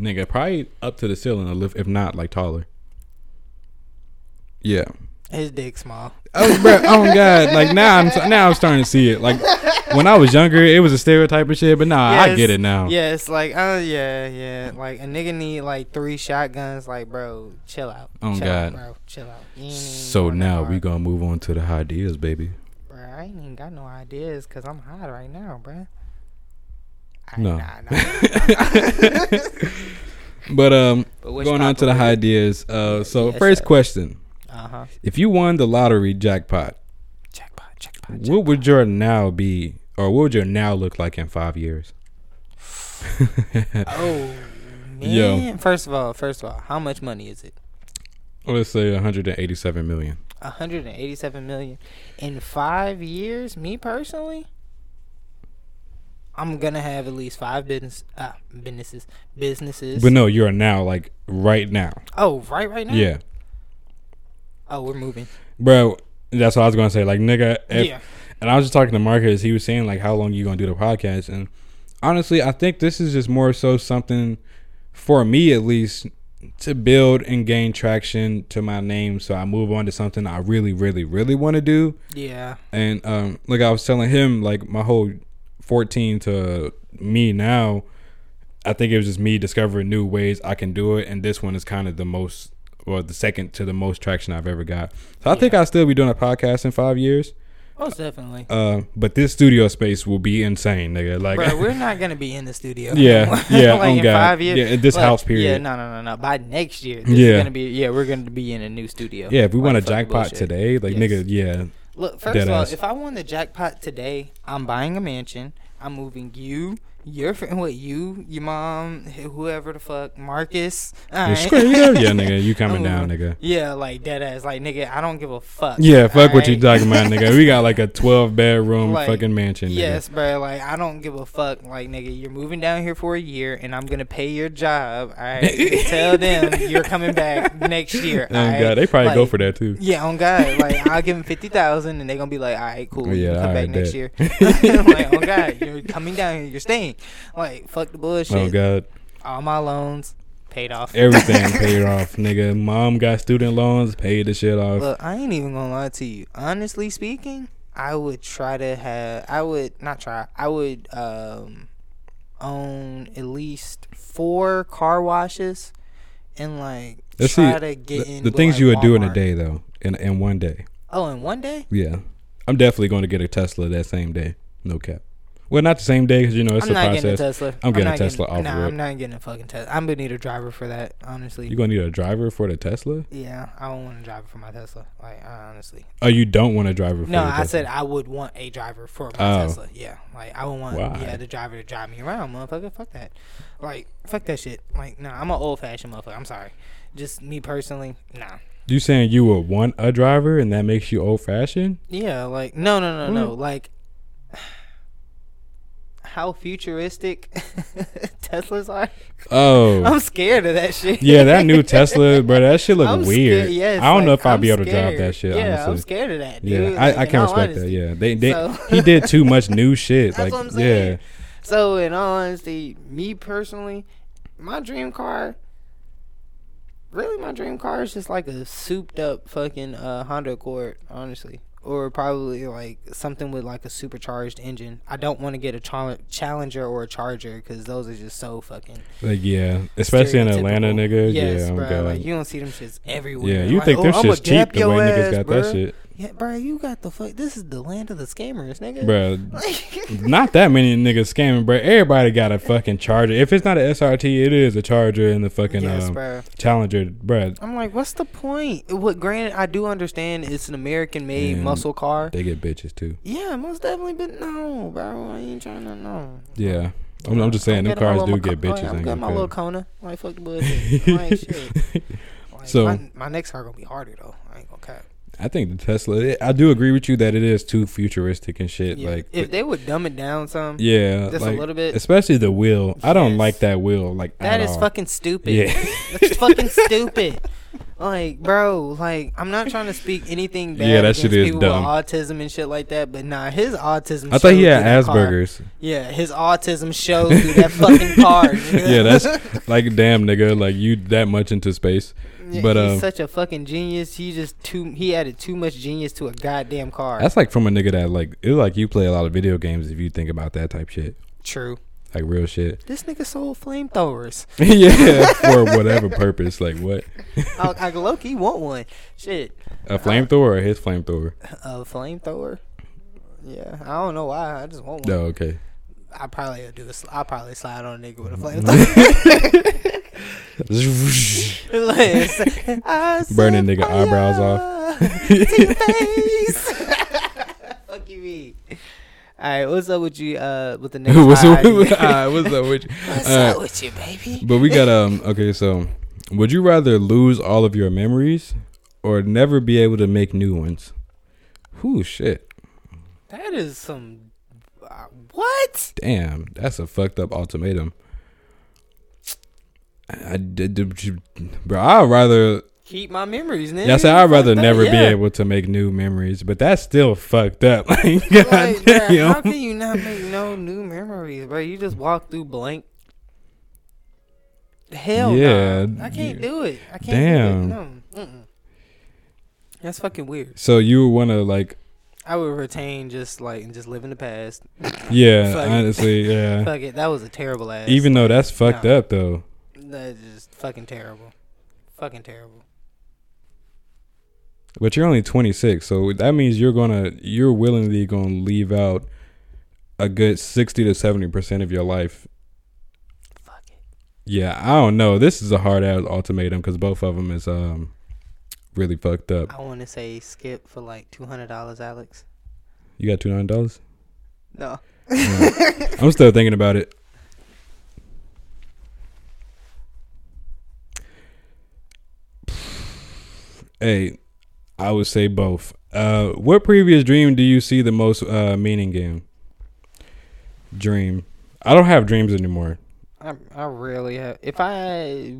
Speaker 2: nigga, probably up to the ceiling, if not like taller. Yeah.
Speaker 1: His dick small.
Speaker 2: Oh, bro, oh god! Like now, I'm now I'm starting to see it. Like when I was younger, it was a stereotype of shit, but nah, I get it now.
Speaker 1: Yes, like uh, yeah, yeah. Like a nigga need like three shotguns. Like, bro, chill out.
Speaker 2: Oh,
Speaker 1: chill
Speaker 2: God.
Speaker 1: out, bro, chill out. You ain't even
Speaker 2: So now we gonna move on to the ideas, baby.
Speaker 1: Bro, I ain't even got no ideas because I'm hot right now, bro. I,
Speaker 2: No.
Speaker 1: Nah, nah. *laughs*
Speaker 2: But um,
Speaker 1: But
Speaker 2: going on to the ideas. Uh, so
Speaker 1: Yes,
Speaker 2: first
Speaker 1: sir.
Speaker 2: question:
Speaker 1: Uh-huh.
Speaker 2: If you won the lottery jackpot,
Speaker 1: Jackpot, jackpot,
Speaker 2: what would your now be, or what would your now look like in five years?
Speaker 1: Oh *laughs* man!
Speaker 2: Yo.
Speaker 1: First of all, first of all, how much money is it?
Speaker 2: Let's say 187 million.
Speaker 1: 187 million in five years. Me personally, I'm gonna have at least five business uh, businesses businesses.
Speaker 2: But no, you're now like right now.
Speaker 1: oh, right, right now.
Speaker 2: Yeah,
Speaker 1: Oh, we're moving.
Speaker 2: bro. That's what I was gonna say. Like nigga, if,
Speaker 1: yeah.
Speaker 2: And I was just talking to Marcus. He was saying like, how long you gonna do the podcast? And honestly, I think this is just more so something for me at least to build and gain traction to my name, so I move on to something I really, really, really want to do.
Speaker 1: Yeah.
Speaker 2: And um, like I was telling him, like my whole fourteen to me now, I think it was just me discovering new ways I can do it, and this one is kind of the most. Or the second to the most traction I've ever got. So I think I'll still be doing a podcast in five years.
Speaker 1: Most definitely.
Speaker 2: Uh, but this studio space will be insane, nigga. Like,
Speaker 1: Bro, *laughs* we're not gonna be in the studio.
Speaker 2: Yeah, *laughs* yeah,
Speaker 1: like
Speaker 2: oh
Speaker 1: in
Speaker 2: God.
Speaker 1: five years.
Speaker 2: Yeah, this
Speaker 1: like,
Speaker 2: house period.
Speaker 1: Yeah, no, no, no, no. By next year, this
Speaker 2: Yeah.
Speaker 1: is gonna be. Yeah, we're gonna be in a new studio.
Speaker 2: yeah, if we
Speaker 1: Like,
Speaker 2: want a jackpot today, like,
Speaker 1: Yes.
Speaker 2: nigga, yeah,
Speaker 1: Look, first
Speaker 2: Dead
Speaker 1: of all,
Speaker 2: ass.
Speaker 1: if I won the jackpot today, I'm buying a mansion. I'm moving you, your friend, what you, your mom, whoever the fuck, Marcus.
Speaker 2: yeah,
Speaker 1: alright?
Speaker 2: straight yeah, nigga, you *laughs* coming down, nigga.
Speaker 1: Yeah, like dead ass, like nigga. I don't give a fuck.
Speaker 2: Yeah, fuck what you talking about, nigga. We got like a *laughs* twelve bedroom
Speaker 1: Like,
Speaker 2: fucking mansion. Nigga.
Speaker 1: Yes, bro. Like I don't give a fuck. Like nigga, you're moving down here for a year, and I'm gonna pay your job. All right. *laughs* Tell them you're coming back next year.
Speaker 2: Oh
Speaker 1: alright?
Speaker 2: god, they probably go for that too.
Speaker 1: Yeah, on God. Like I'll give them fifty thousand, and they're gonna be like, "All right, cool. You
Speaker 2: yeah,
Speaker 1: can come back
Speaker 2: alright,
Speaker 1: next
Speaker 2: bet.
Speaker 1: year." like on God, you're coming down here. You're staying. Like fuck the bullshit.
Speaker 2: Oh god,
Speaker 1: All my loans paid off.
Speaker 2: everything *laughs* paid off, nigga. Mom got student loans, paid the shit off.
Speaker 1: Look, I ain't even gonna lie to you. Honestly speaking, I would try to have. I would not try. I would um own at least four car washes, and like
Speaker 2: Let's
Speaker 1: try
Speaker 2: see
Speaker 1: to get
Speaker 2: the,
Speaker 1: in.
Speaker 2: the things
Speaker 1: like,
Speaker 2: you would do in a day though, in in one day.
Speaker 1: Oh, in one day?
Speaker 2: Yeah, I'm definitely going to get a Tesla that same day. No cap. Well, not the same day because you know it's
Speaker 1: I'm
Speaker 2: a
Speaker 1: not getting a
Speaker 2: process.
Speaker 1: Tesla.
Speaker 2: I'm getting a Tesla off
Speaker 1: Nah. I'm not getting a fucking Tesla. I'm gonna need a driver for that. Honestly.
Speaker 2: You gonna need a driver for the Tesla?
Speaker 1: yeah, I don't want a driver for my Tesla. Like honestly.
Speaker 2: Oh, you don't want a driver for
Speaker 1: No, I
Speaker 2: Tesla?
Speaker 1: said I would want a driver for my
Speaker 2: Oh.
Speaker 1: Tesla. Yeah, like I would want
Speaker 2: Why?
Speaker 1: yeah the driver to drive me around, motherfucker. Fuck that. Like fuck that shit. Like nah, I'm an old fashioned motherfucker. I'm sorry. Just me personally, nah.
Speaker 2: You saying you would want a driver and that makes you old fashioned?
Speaker 1: Yeah, like no, no, no, no. Like how futuristic *laughs* Teslas are.
Speaker 2: Oh, *laughs*
Speaker 1: I'm scared of that shit.
Speaker 2: yeah, that new *laughs* Tesla, bro. That shit look
Speaker 1: I'm
Speaker 2: weird.
Speaker 1: Scared, yes,
Speaker 2: I don't know if I'll be able to drive that shit.
Speaker 1: Yeah, I'm scared of that. Dude.
Speaker 2: yeah, I, I
Speaker 1: can't
Speaker 2: respect that. Yeah, they, they
Speaker 1: So-
Speaker 2: he did too much new shit.
Speaker 1: That's
Speaker 2: like,
Speaker 1: what I'm saying.
Speaker 2: yeah,
Speaker 1: So in all honesty, me personally, my dream car, really my dream car is just like a souped up fucking uh, Honda Accord, honestly. Or probably like something with like a supercharged engine. I don't want to get a chal- Challenger or a Charger because those are just so fucking.
Speaker 2: like yeah, especially in Atlanta, nigga.
Speaker 1: Yes,
Speaker 2: yeah,
Speaker 1: bro.
Speaker 2: God.
Speaker 1: Like you don't see them shits everywhere.
Speaker 2: yeah, you
Speaker 1: Like,
Speaker 2: think
Speaker 1: oh,
Speaker 2: them shit's cheap the way niggas
Speaker 1: ass,
Speaker 2: got
Speaker 1: bruh.
Speaker 2: that shit,
Speaker 1: Yeah, bro, you got the fuck. This is the land of the scammers, nigga.
Speaker 2: bro. *laughs* Not that many niggas scamming, bro. Everybody got a fucking charger. If it's not an SRT, it is a charger and the fucking
Speaker 1: yes,
Speaker 2: um,
Speaker 1: bro.
Speaker 2: Challenger, bro.
Speaker 1: I'm like, what's the point? What? Granted, I do understand it's an American-made
Speaker 2: And
Speaker 1: muscle car.
Speaker 2: They get bitches too.
Speaker 1: Yeah, most definitely, but no, bro, I ain't trying to know.
Speaker 2: Yeah, I'm, I'm just saying, them
Speaker 1: getting my
Speaker 2: cars do get
Speaker 1: Maco-
Speaker 2: bitches.
Speaker 1: I'm
Speaker 2: ain't
Speaker 1: getting my little. Kona. Like fuck the *laughs* bullshit. Ain't shit. *laughs* Like,
Speaker 2: So-
Speaker 1: my, my next car gonna be harder though. I ain't gonna cap.
Speaker 2: I think the Tesla. I do agree with you that it is too futuristic and shit.
Speaker 1: Yeah.
Speaker 2: Like,
Speaker 1: if they would dumb it down some,
Speaker 2: yeah,
Speaker 1: just
Speaker 2: like,
Speaker 1: a little bit,
Speaker 2: especially the wheel. I don't like that wheel. Like
Speaker 1: that is
Speaker 2: all.
Speaker 1: fucking stupid.
Speaker 2: Yeah. *laughs*
Speaker 1: That's fucking stupid. Like, bro, like I'm not trying to speak anything bad
Speaker 2: Yeah, that
Speaker 1: against
Speaker 2: shit is
Speaker 1: people
Speaker 2: dumb.
Speaker 1: with autism and shit like that, but nah, his autism.
Speaker 2: I thought he had
Speaker 1: through that car.
Speaker 2: Asperger's.
Speaker 1: Yeah, his autism showed through that fucking car. *laughs* nigga.
Speaker 2: Yeah, that's like damn nigga, like you that much into space. But,
Speaker 1: he's
Speaker 2: um,
Speaker 1: such a fucking genius. He just too. He added too much genius to a goddamn car.
Speaker 2: That's like from a nigga that like it's like you play a lot of video games if you think about that type shit.
Speaker 1: true.
Speaker 2: Like real shit.
Speaker 1: This nigga sold flamethrowers. *laughs*
Speaker 2: yeah, *laughs* for whatever purpose. Like what?
Speaker 1: I, I low key want one. Shit,
Speaker 2: A flamethrower or his flamethrower?
Speaker 1: a flamethrower. Yeah, I don't know why. I just want one.
Speaker 2: No, okay.
Speaker 1: I probably do. I'll probably slide on a nigga with a *laughs* flamethrower. Listen,
Speaker 2: Burning nigga eyebrows
Speaker 1: fire to your face. Fuck you, me. All right, what's up with you? Uh, with the next. *laughs*
Speaker 2: what's, up, uh, what's up with you? *laughs*
Speaker 1: What's
Speaker 2: Uh,
Speaker 1: up with you, baby?
Speaker 2: But we got um okay, so would you rather lose all of your memories or never be able to make new ones? Whoo shit.
Speaker 1: That is some. Uh, what?
Speaker 2: Damn, that's a fucked up ultimatum. I did, bro. I'd rather.
Speaker 1: Keep my memories, nigga.
Speaker 2: Yeah, I said I'd rather never be
Speaker 1: yeah.
Speaker 2: able to make new memories, but that's still fucked up. *laughs* Like, God damn.
Speaker 1: how can you not make no new memories, bro? You just walk through blank. Hell
Speaker 2: Yeah,
Speaker 1: no. I can't
Speaker 2: you-
Speaker 1: do it. I can't
Speaker 2: Damn.
Speaker 1: No. Mm-mm. That's fucking weird.
Speaker 2: So you would want to like,
Speaker 1: I would retain just like and just live in the past.
Speaker 2: yeah, *laughs* honestly, yeah.
Speaker 1: Fuck it. That was a terrible ass.
Speaker 2: Even though that's fucked
Speaker 1: no.
Speaker 2: up though.
Speaker 1: That's just fucking terrible. Fucking terrible.
Speaker 2: But you're only 26, so that means you're gonna you're willingly gonna leave out a good 60 to 70 percent of your life.
Speaker 1: Fuck it.
Speaker 2: Yeah, I don't know. This is a hard ass ultimatum because both of them is um really fucked up.
Speaker 1: I want to say skip for like two hundred dollars, Alex.
Speaker 2: You got two hundred dollars.
Speaker 1: No.
Speaker 2: I'm still thinking about it. Hey, I would say both. Uh, what previous dream do you see the most uh, meaning in? Dream. I don't have dreams anymore.
Speaker 1: I I rarely have. If I,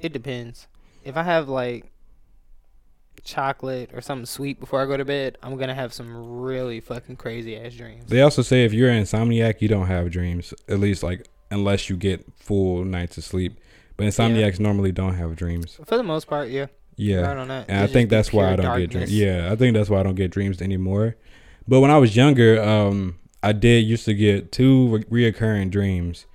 Speaker 1: it depends. If I have like chocolate or something sweet before I go to bed, I'm gonna have some really fucking crazy ass dreams.
Speaker 2: They also say if you're an insomniac, you don't have dreams. At least like unless you get full nights of sleep. But insomniacs normally don't have dreams.
Speaker 1: For the most part, yeah.
Speaker 2: Yeah.
Speaker 1: That.
Speaker 2: And I think that's why I don't get dreams. Yeah, I think that's why I don't get dreams anymore. But when I was younger, um, I did used to get two re- reoccurring dreams.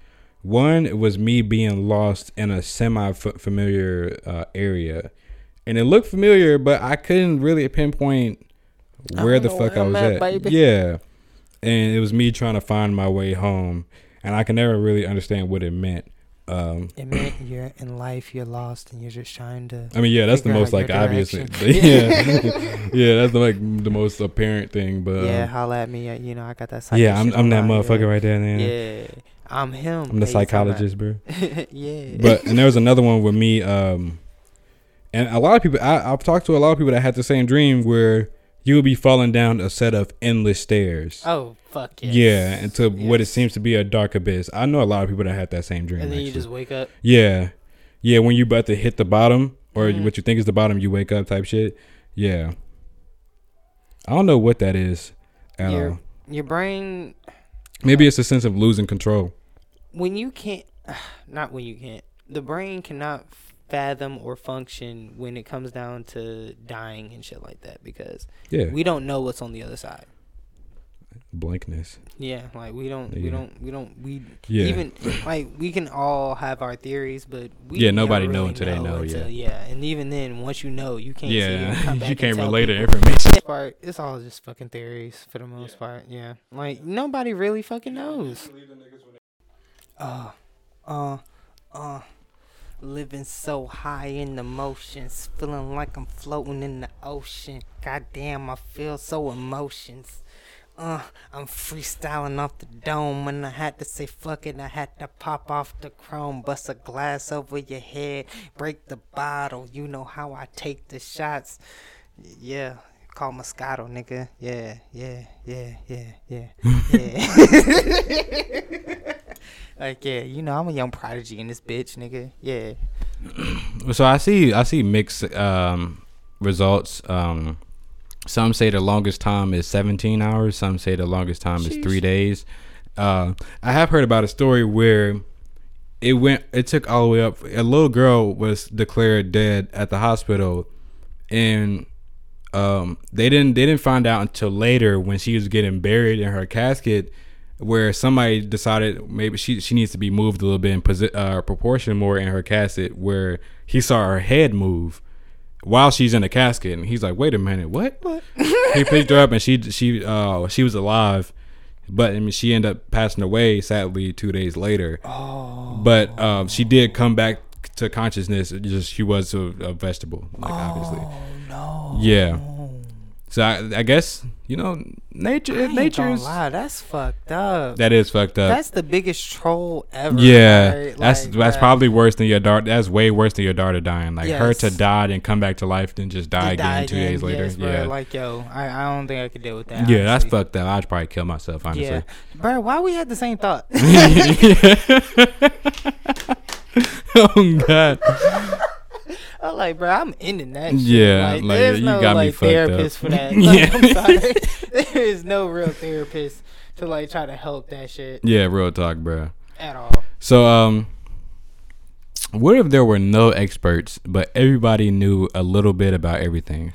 Speaker 2: One it was me being lost in a semi-familiar uh, area, and it looked familiar, but I couldn't really pinpoint where the fuck
Speaker 1: where
Speaker 2: I was
Speaker 1: at,
Speaker 2: at. Yeah, and it was me trying to find my way home, and I can never really understand what it meant. Um,
Speaker 1: It meant you're in life, you're lost, and you're just trying to.
Speaker 2: I mean, yeah, that's the most like obvious. *laughs* yeah, *laughs* yeah, that's the, like the most apparent thing. But
Speaker 1: yeah,
Speaker 2: um,
Speaker 1: holla at me. uh, You know, I got that.
Speaker 2: Yeah, I'm, I'm that motherfucker right there, man.
Speaker 1: Yeah, I'm him.
Speaker 2: I'm the
Speaker 1: Hey, you talking about-
Speaker 2: psychologist, bro. *laughs*
Speaker 1: yeah.
Speaker 2: But and there was another one with me, um, and a lot of people. I, I've talked to a lot of people that had the same dream where you would be falling down a set of endless stairs.
Speaker 1: oh fuck yes.
Speaker 2: Yeah, into what it seems to be a dark abyss. I know a lot of people that had that same dream.
Speaker 1: And then you just wake up.
Speaker 2: Yeah. Yeah, when you about to hit the bottom or
Speaker 1: Mhm.
Speaker 2: what you think is the bottom, you wake up type shit. Yeah. I don't know what that is at
Speaker 1: Your-
Speaker 2: all.
Speaker 1: Your brain
Speaker 2: Maybe it's a sense of losing control.
Speaker 1: when you can't *sighs* not when you can't the brain cannot fathom or function when it comes down to dying and shit like that because
Speaker 2: Yeah.
Speaker 1: we don't know what's on the other side
Speaker 2: Blankness.
Speaker 1: yeah like we don't we don't we don't we
Speaker 2: Yeah.
Speaker 1: even like we can all have our theories but we
Speaker 2: Yeah,
Speaker 1: never
Speaker 2: nobody know
Speaker 1: really
Speaker 2: until they know,
Speaker 1: until- yeah and even then once you know you can't sit here and
Speaker 2: yeah.
Speaker 1: come *laughs* back
Speaker 2: you can't
Speaker 1: tell
Speaker 2: relate the
Speaker 1: people.
Speaker 2: information.
Speaker 1: Part it's all just fucking theories for the most part yeah like nobody really fucking knows uh uh uh living so high in the motions feeling like i'm floating in the ocean goddamn i feel so emotions Uh, I'm freestyling off the dome. When I had to say fuck it, I had to pop off the chrome, bust a glass over your head, break the bottle. You know how I take the shots. Yeah, call Moscato, nigga. Yeah, yeah, yeah, yeah, yeah, yeah. *laughs* *laughs* *laughs* *laughs* like, yeah, you know, I'm a young prodigy in this bitch, nigga. Yeah. *clears throat*
Speaker 2: So I see I see mixed um, results. Um, some say the longest time is 17 hours. Some say the longest time is three days. Uh, I have heard about a story where it went. It took all the way up. A little girl was declared dead at the hospital, and um, they didn't they didn't find out until later when she was getting buried in her casket, where somebody decided maybe she she needs to be moved a little bit in posi- uh, proportion more in her casket, where he saw her head move while she's in the casket, and he's like, "Wait a minute, what?"
Speaker 1: What?
Speaker 2: he picked her up, and she she uh she was alive, but I mean she ended up passing away sadly two days later.
Speaker 1: Oh.
Speaker 2: But um, she did come back to consciousness. Just she was a, a vegetable, like obviously.
Speaker 1: Oh no.
Speaker 2: Yeah. So I, I guess you know nature. Nature is
Speaker 1: lie, that's fucked up.
Speaker 2: that is fucked up.
Speaker 1: That's the biggest troll ever.
Speaker 2: yeah,
Speaker 1: right?
Speaker 2: that's
Speaker 1: Like,
Speaker 2: that's
Speaker 1: bruh.
Speaker 2: probably worse than your daughter. That's way worse than your daughter dying. Like her to die and come back to life, then just die again
Speaker 1: die
Speaker 2: two
Speaker 1: again,
Speaker 2: days later.
Speaker 1: yes,
Speaker 2: yeah,
Speaker 1: like yo, I, I don't think I could deal with that.
Speaker 2: yeah, that's fucked up. I'd probably kill myself honestly.
Speaker 1: Yeah, bro, why we had the same thought? *laughs* *laughs*
Speaker 2: oh god. *laughs*
Speaker 1: I'm like, bro, I'm ending that. Shit.
Speaker 2: Yeah,
Speaker 1: like,
Speaker 2: like,
Speaker 1: there's
Speaker 2: you
Speaker 1: no
Speaker 2: got me
Speaker 1: like
Speaker 2: up.
Speaker 1: therapist for that. *laughs*
Speaker 2: Yeah.
Speaker 1: Like, I'm sorry, *laughs* there is no real therapist to like try to help that shit
Speaker 2: Yeah, real talk, bro.
Speaker 1: at all.
Speaker 2: So, um, what if there were no experts, but everybody knew a little bit about everything?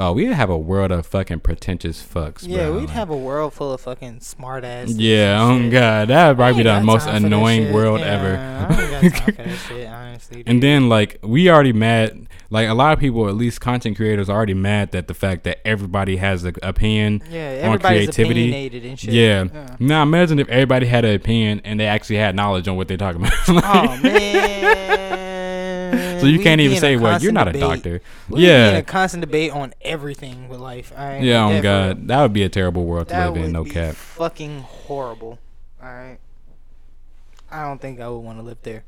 Speaker 2: Oh, we'd have a world of fucking pretentious fucks.
Speaker 1: Yeah,
Speaker 2: bro.
Speaker 1: we'd
Speaker 2: Like-
Speaker 1: have a world full of fucking smart ass.
Speaker 2: Yeah, oh god, that would probably be the
Speaker 1: I ain't got
Speaker 2: most
Speaker 1: time for that
Speaker 2: annoying world
Speaker 1: Yeah,
Speaker 2: ever.
Speaker 1: I ain't got time for that shit, *laughs* honestly.
Speaker 2: And then like we already mad. Like a lot of people, at least content creators, are already mad that the fact that everybody has an opinion
Speaker 1: yeah,
Speaker 2: on creativity.
Speaker 1: shit.
Speaker 2: Yeah. Now imagine if everybody had an opinion and they actually had knowledge on what they're talking about. *laughs*
Speaker 1: Oh man.
Speaker 2: So you can't even say, "Well, you're not a doctor."
Speaker 1: We be in
Speaker 2: yeah.
Speaker 1: a constant debate on everything with life. All right.
Speaker 2: Yeah, oh
Speaker 1: Like, that for real.
Speaker 2: god, that would be a terrible world to live in. No
Speaker 1: be
Speaker 2: cap.
Speaker 1: fucking horrible. All right. I don't think I would want to live there.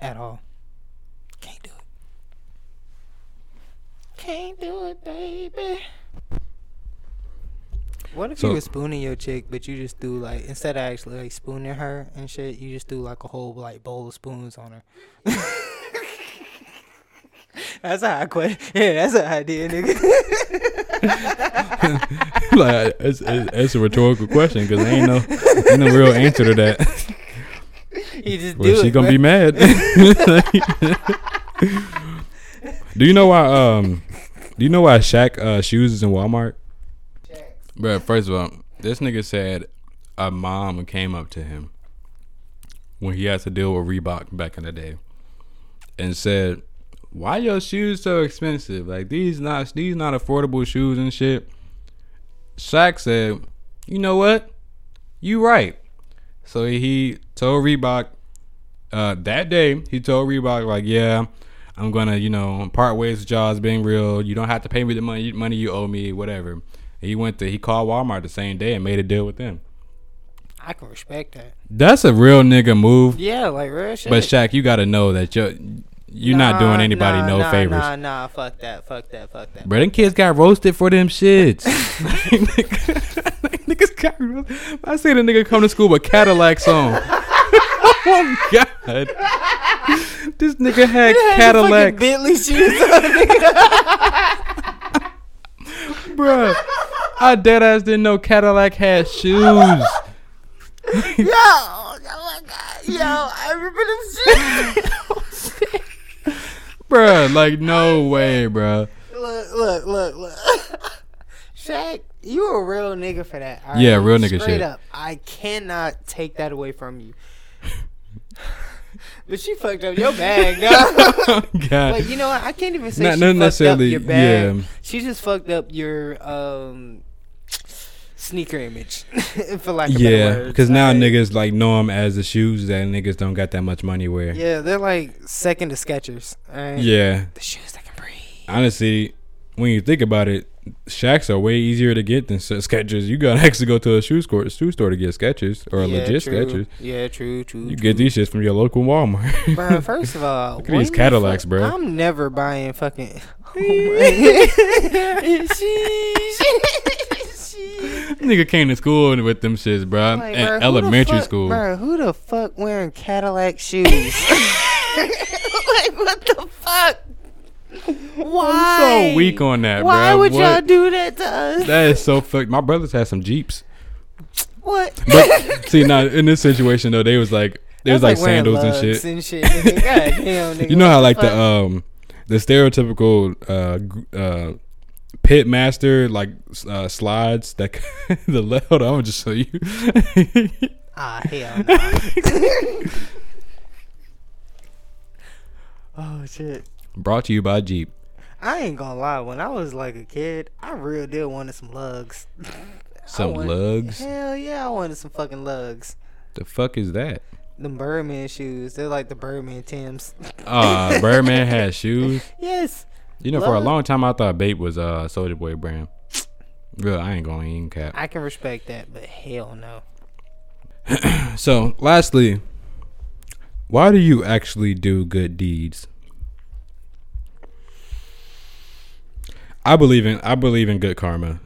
Speaker 1: At all. Can't do it. Can't do it, baby. What if
Speaker 2: So-
Speaker 1: you were spooning your chick, but you just do like instead of actually like spooning her and shit, you just do like a whole like bowl of spoons on her. *laughs* that's how I quit. Yeah, that's an idea, nigga. *laughs*
Speaker 2: like it's, it's, it's a rhetorical question because ain't no ain't no real answer to that.
Speaker 1: you just
Speaker 2: Well,
Speaker 1: do
Speaker 2: she
Speaker 1: it.
Speaker 2: gonna be mad. *laughs* do you know why? Um, do you know why Shaq uh, shoes is in Walmart? Bro, first of all, this nigga said a mom came up to him when he had to deal with Reebok back in the day, and said, "Why your shoes so expensive? Like these not these not affordable shoes and shit." Shaq said, "You know what? You right." So he told Reebok uh, that day. He told Reebok like, "Yeah, I'm gonna, you know, part ways with as being real. You don't have to pay me the money money you owe me, whatever." He went to he called Walmart the same day and made a deal with them.
Speaker 1: I can respect that.
Speaker 2: That's a real nigga move.
Speaker 1: Yeah, like real shit.
Speaker 2: But Shaq, you got to know that you're you're not doing anybody
Speaker 1: nah,
Speaker 2: no
Speaker 1: nah,
Speaker 2: favors.
Speaker 1: Nah, nah, fuck that, fuck that, fuck that.
Speaker 2: Bro, them kids got roasted for them shits. *laughs* *laughs* Niggas got roasted. I see the nigga come to school with Cadillacs on. *laughs* oh God. This nigga had
Speaker 1: had
Speaker 2: Cadillacs,
Speaker 1: Bentley shoes on,
Speaker 2: bro. I dead ass didn't know Cadillac had shoes.
Speaker 1: Yo, oh my god, yo, I remember them shoes.
Speaker 2: Bruh, like no way, bruh.
Speaker 1: look, look, look, look. *laughs* Shaq, you a real nigga for that. all
Speaker 2: Yeah, real nigga
Speaker 1: Straight
Speaker 2: shit.
Speaker 1: up, I cannot take that away from you. But she fucked up your bag, dog. *laughs*
Speaker 2: God.
Speaker 1: Like you know what? I can't even say
Speaker 2: Not-
Speaker 1: she
Speaker 2: not
Speaker 1: fucked
Speaker 2: necessarily-
Speaker 1: up your bag.
Speaker 2: yeah.
Speaker 1: She just fucked up your um sneaker image, *laughs* for lack of
Speaker 2: yeah, because now
Speaker 1: alright?
Speaker 2: niggas like know them as the shoes that niggas don't got that much money wear.
Speaker 1: Yeah, they're like second to Skechers. Alright?
Speaker 2: Yeah.
Speaker 1: the shoes that can breathe.
Speaker 2: Honestly, when you think about it, Shaqs are way easier to get than Skechers. You gotta *laughs* actually go to a shoe store, shoe store to get Skechers or
Speaker 1: yeah,
Speaker 2: legit
Speaker 1: true.
Speaker 2: Skechers.
Speaker 1: Yeah, true, true.
Speaker 2: You
Speaker 1: true.
Speaker 2: get these shits from your local Walmart.
Speaker 1: Bro, *laughs* first of all,
Speaker 2: Look at these Cadillacs,
Speaker 1: fuck-
Speaker 2: bro.
Speaker 1: I'm never buying fucking. *laughs* Oh.
Speaker 2: Nigga came to school with them shits, bro.
Speaker 1: Like, who
Speaker 2: elementary
Speaker 1: fuck-
Speaker 2: school.
Speaker 1: Bro, who the fuck wearing Cadillac shoes? like, what the fuck? Why?
Speaker 2: I'm so weak on that,
Speaker 1: Why would
Speaker 2: What?
Speaker 1: y'all do that to us?
Speaker 2: That is so fucked. My brothers had some Jeeps.
Speaker 1: what?
Speaker 2: But *laughs* see, now in this situation though, they was like they was like,
Speaker 1: wearing
Speaker 2: sandals and shit.
Speaker 1: And shit. *laughs* God damn, nigga,
Speaker 2: You know how like the um the stereotypical uh uh pit master like uh slides that *laughs* the left hold on, I'm gonna just show you.
Speaker 1: Ah, hell no. oh shit.
Speaker 2: Brought to you by Jeep.
Speaker 1: I ain't gonna lie. When I was like a kid, I real did wanted some Lugz. *laughs*
Speaker 2: Some
Speaker 1: wanted-
Speaker 2: Lugz.
Speaker 1: Hell yeah, I wanted some fucking Lugz.
Speaker 2: The fuck is that?
Speaker 1: The Birdman shoes. They're like the Birdman Tims.
Speaker 2: Uh Birdman *laughs* has shoes.
Speaker 1: yes.
Speaker 2: You know, for a long time I thought Bape was uh Soulja Boy brand. Real, I ain't going to even cap.
Speaker 1: I can respect that, but hell no. *clears throat*
Speaker 2: So, lastly, why do you actually do good deeds? I believe in I believe in good karma.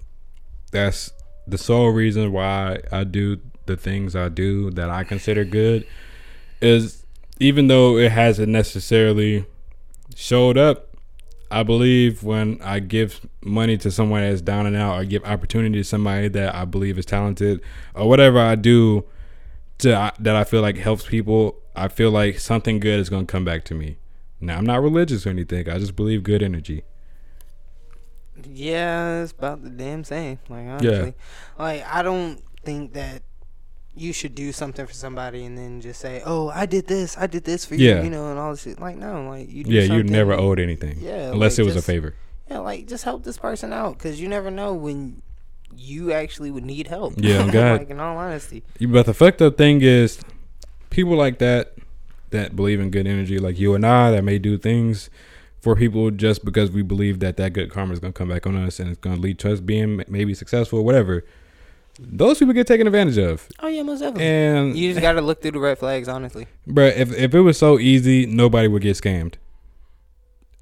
Speaker 2: That's the sole reason why I do the things I do that I consider good is even though it hasn't necessarily showed up I believe when I give money to someone that's down and out, or give opportunity to somebody that I believe is talented, or whatever I do to that I feel like helps people, I feel like something good is gonna come back to me. Now I'm not religious or anything. I just believe good energy.
Speaker 1: Yeah, it's about the damn same. Like honestly, like I don't think that you should do something for somebody and then just say, "Oh, I did this, I did this for you,"
Speaker 2: Yeah.
Speaker 1: you know, and all this shit. Like no, like you.
Speaker 2: Yeah, you never owed anything.
Speaker 1: Yeah,
Speaker 2: unless
Speaker 1: like,
Speaker 2: it was a favor.
Speaker 1: Yeah, like just help this person out because you never know when you actually would need help.
Speaker 2: Yeah, *laughs* God.
Speaker 1: like in all honesty.
Speaker 2: But the fucked up thing is, people like that that believe in good energy, like you and I, that may do things for people just because we believe that that good karma is gonna come back on us and it's gonna lead to us being maybe successful or whatever. Those people get taken advantage of,
Speaker 1: Oh yeah, most definitely.
Speaker 2: and
Speaker 1: you just gotta look through the red flags, honestly.
Speaker 2: Bruh, if if it was so easy, nobody would get scammed.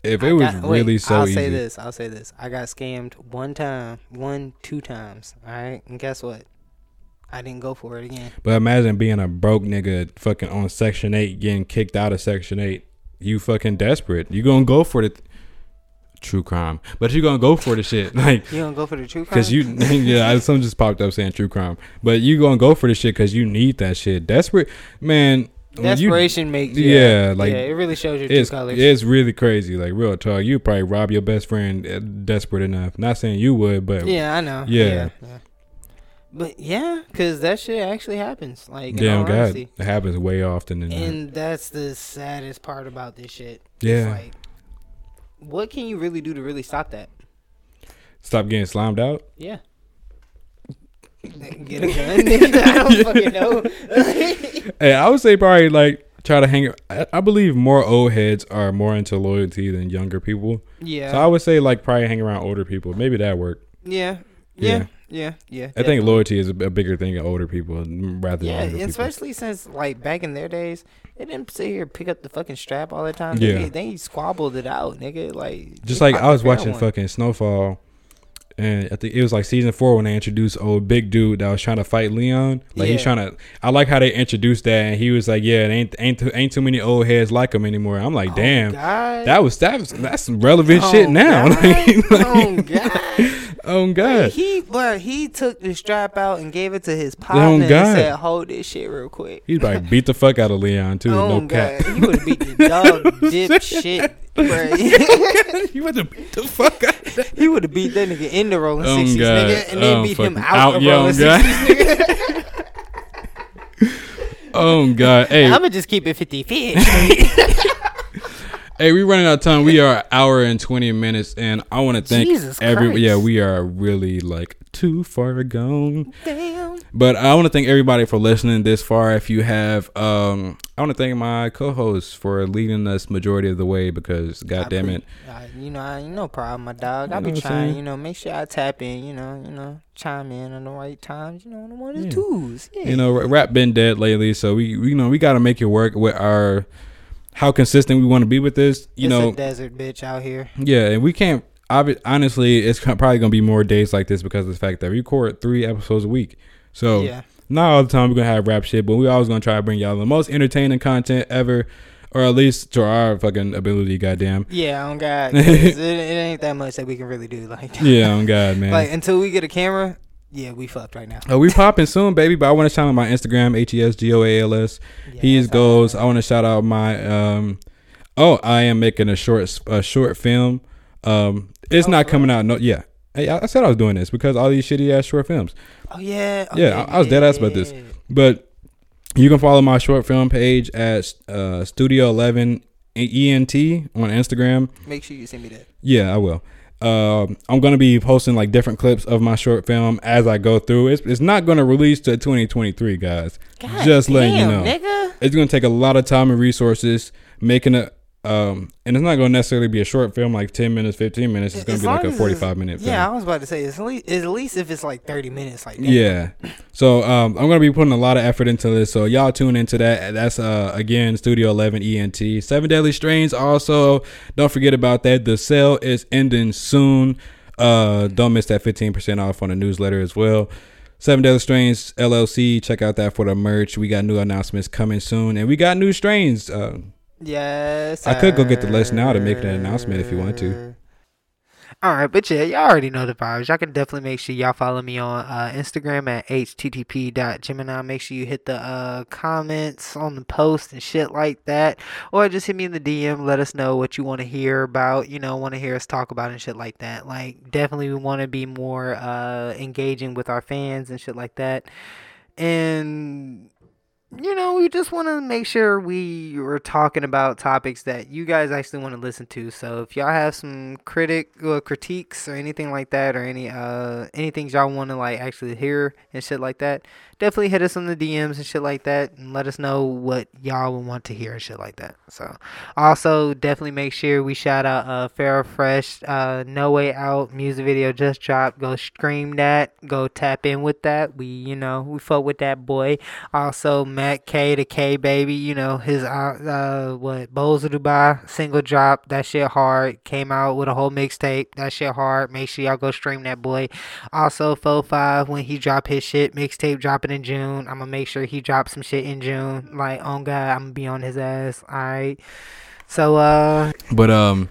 Speaker 2: If it
Speaker 1: I
Speaker 2: was
Speaker 1: got- wait,
Speaker 2: really so easy.
Speaker 1: I'll say this. I'll say this. I got scammed one time, one, two times. All right, and guess what? I didn't go for it again.
Speaker 2: but imagine being a broke nigga fucking on Section Eight, getting kicked out of Section Eight. You fucking desperate. You gonna go for the true crime, but you gonna go for the shit *laughs* like
Speaker 1: You gonna go for the true crime?
Speaker 2: because *laughs* you yeah. I- Some just popped up saying true crime, but you gonna go for the shit because you need that shit. Desperate man. when you-
Speaker 1: desperation makes
Speaker 2: Yeah,
Speaker 1: yeah,
Speaker 2: like,
Speaker 1: yeah, it really shows your true
Speaker 2: it's
Speaker 1: colors.
Speaker 2: it's really crazy. Like real talk, you probably rob your best friend uh, desperate enough. Not saying you would, but
Speaker 1: yeah, I know.
Speaker 2: Yeah,
Speaker 1: yeah. But yeah, because that shit actually happens. Like, in
Speaker 2: damn
Speaker 1: all
Speaker 2: God,
Speaker 1: honesty.
Speaker 2: it happens way often than that.
Speaker 1: And that's the saddest part about this shit.
Speaker 2: Yeah.
Speaker 1: It's like, what can you really do to really stop that?
Speaker 2: Stop getting slimed out.
Speaker 1: Yeah. Get a gun. *laughs* I don't *laughs* fucking know. *laughs*
Speaker 2: Hey, I would say probably like try to hang. I, I believe more old heads are more into loyalty than younger people.
Speaker 1: yeah.
Speaker 2: So I would say like probably hang around older people. Maybe that work.
Speaker 1: yeah.
Speaker 2: Yeah.
Speaker 1: Yeah. Yeah. Yeah.
Speaker 2: I think loyalty is a, a bigger thing in older people rather
Speaker 1: Yeah,
Speaker 2: than younger people.
Speaker 1: especially since like back in their days, they didn't sit here pick up the fucking strap all the time.
Speaker 2: Yeah.
Speaker 1: They, they squabbled it out, nigga. Like
Speaker 2: Just like I was watching
Speaker 1: one.
Speaker 2: fucking Snowfall, and I think it was like season four when they introduced old big dude that was trying to fight Leon. Like he's trying to. I like how they introduced that, and he was like, "Yeah, it ain't ain't too, ain't too many old heads like him anymore." I'm like,
Speaker 1: Oh,
Speaker 2: "Damn,
Speaker 1: God.
Speaker 2: that was that was that's some relevant
Speaker 1: Oh,
Speaker 2: shit now." *laughs*
Speaker 1: God.
Speaker 2: Like-
Speaker 1: oh God.
Speaker 2: Oh God,
Speaker 1: He but he took the strap out and gave it to his
Speaker 2: Oh,
Speaker 1: partner and
Speaker 2: God.
Speaker 1: said, "Hold this shit real quick."
Speaker 2: he's probably beat the fuck out of Leon too.
Speaker 1: oh
Speaker 2: no
Speaker 1: God,
Speaker 2: cap.
Speaker 1: he would have beat the *laughs* dog dip shit. *laughs*
Speaker 2: he would have beat the fuck out. Of that.
Speaker 1: he would have beat that nigga in the rolling
Speaker 2: Oh,
Speaker 1: sixties, nigga, and then
Speaker 2: Oh,
Speaker 1: beat him out,
Speaker 2: out,
Speaker 1: of rolling
Speaker 2: oh, God.
Speaker 1: sixties, nigga. *laughs*
Speaker 2: Oh God, hey,
Speaker 1: I'm gonna just keep it 50 50.
Speaker 2: Hey, we running out of time. We are an hour and twenty minutes, and I want to thank
Speaker 1: Jesus
Speaker 2: every.
Speaker 1: Christ.
Speaker 2: Yeah, we are really like too far gone.
Speaker 1: Damn.
Speaker 2: But I want to thank everybody for listening this far. If you have um I want to thank my co-hosts for leading us majority of the way because, god damn it,
Speaker 1: Uh, you know, I, no problem, my dog. I
Speaker 2: know
Speaker 1: be trying, you know, make sure I tap in, you know, you know, chime in on the right times, you know, on the one and
Speaker 2: Yeah.
Speaker 1: twos. Yeah.
Speaker 2: you know, rap been dead lately, so we, we you know we got to make it work with our how consistent we want to be with this. You
Speaker 1: it's
Speaker 2: know,
Speaker 1: a desert bitch out here.
Speaker 2: Yeah, and we can't. obvi- Honestly, it's probably gonna be more days like this because of the fact that we record three episodes a week. So
Speaker 1: yeah.
Speaker 2: not all the time we're gonna have rap shit, but we always gonna try to bring y'all the most entertaining content ever, or at least to our fucking ability. Goddamn.
Speaker 1: Yeah, on God. *laughs* it, it ain't that much that we can really do. Like,
Speaker 2: Yeah, on God, man. *laughs*
Speaker 1: like until we get a camera, yeah, we fucked right now.
Speaker 2: Oh, we popping soon, baby. But I want to shout out my Instagram, H E S G O A L S.
Speaker 1: Yeah,
Speaker 2: He is
Speaker 1: that's all
Speaker 2: goals. I want to shout out my um. Oh, I am making a short a short film. Um, it's
Speaker 1: Oh,
Speaker 2: not coming out. No, yeah. Hey, I I said I was doing this because all these shitty ass short films.
Speaker 1: Oh yeah. Oh,
Speaker 2: Yeah, I- I was dead ass about this. But you can follow my short film page at uh, Studio Eleven ENT on Instagram.
Speaker 1: Make sure you send me that.
Speaker 2: Yeah, I will. Um, I'm gonna be posting like different clips of my short film as I go through. It's it's not gonna release to 2023, guys.
Speaker 1: God
Speaker 2: Just letting you know.
Speaker 1: nigga.
Speaker 2: It's gonna take a lot of time and resources making it. Um, and it's not gonna necessarily be a short film like 10 minutes, 15 minutes. It's gonna be like a 45 minute film.
Speaker 1: Yeah, I was about to say it's at least, at least if it's like thirty minutes, like that.
Speaker 2: Yeah. So um, I'm gonna be putting a lot of effort into this. So y'all tune into that. That's uh again Studio 11 ENT. Seven Deadly Strains. Also, don't forget about that. The sale is ending soon. Uh, don't miss that 15% off on the newsletter as well. Seven Deadly Strains LLC. Check out that for the merch. We got new announcements coming soon, and we got new strains. Uh,
Speaker 1: Yes.
Speaker 2: I could go get the list now to make an announcement if you want to.
Speaker 1: All right, but yeah, y'all already know the vibes. Y'all can definitely make sure y'all follow me on uh, Instagram at http.gemini. Make sure you hit the uh, comments on the post and shit like that. Or just hit me in the DM. Let us know what you want to hear about, you know, want to hear us talk about and shit like that. Like, definitely we want to be more uh, engaging with our fans and shit like that. And you know, we just want to make sure we are talking about topics that you guys actually want to listen to. So if y'all have some critic uh, critiques or anything like that, or any uh anything y'all want to like actually hear and shit like that, definitely hit us on the DMs and shit like that, and let us know what y'all would want to hear and shit like that. So also definitely make sure we shout out uh Farrah Fresh, uh No Way Out music video just dropped. Go stream that. Go tap in with that. We you know we fuck with that boy. Also, Matt K, to K baby, you know his uh, uh what Bowls of Dubai single drop. That shit hard. Came out with a whole mixtape. That shit hard. Make sure y'all go stream that boy. Also, Fo Five when he drop his shit mixtape dropping in June. I'm gonna make sure he drops some shit in June. Like on God, I'm gonna be on his ass. All right. So uh,
Speaker 2: But um,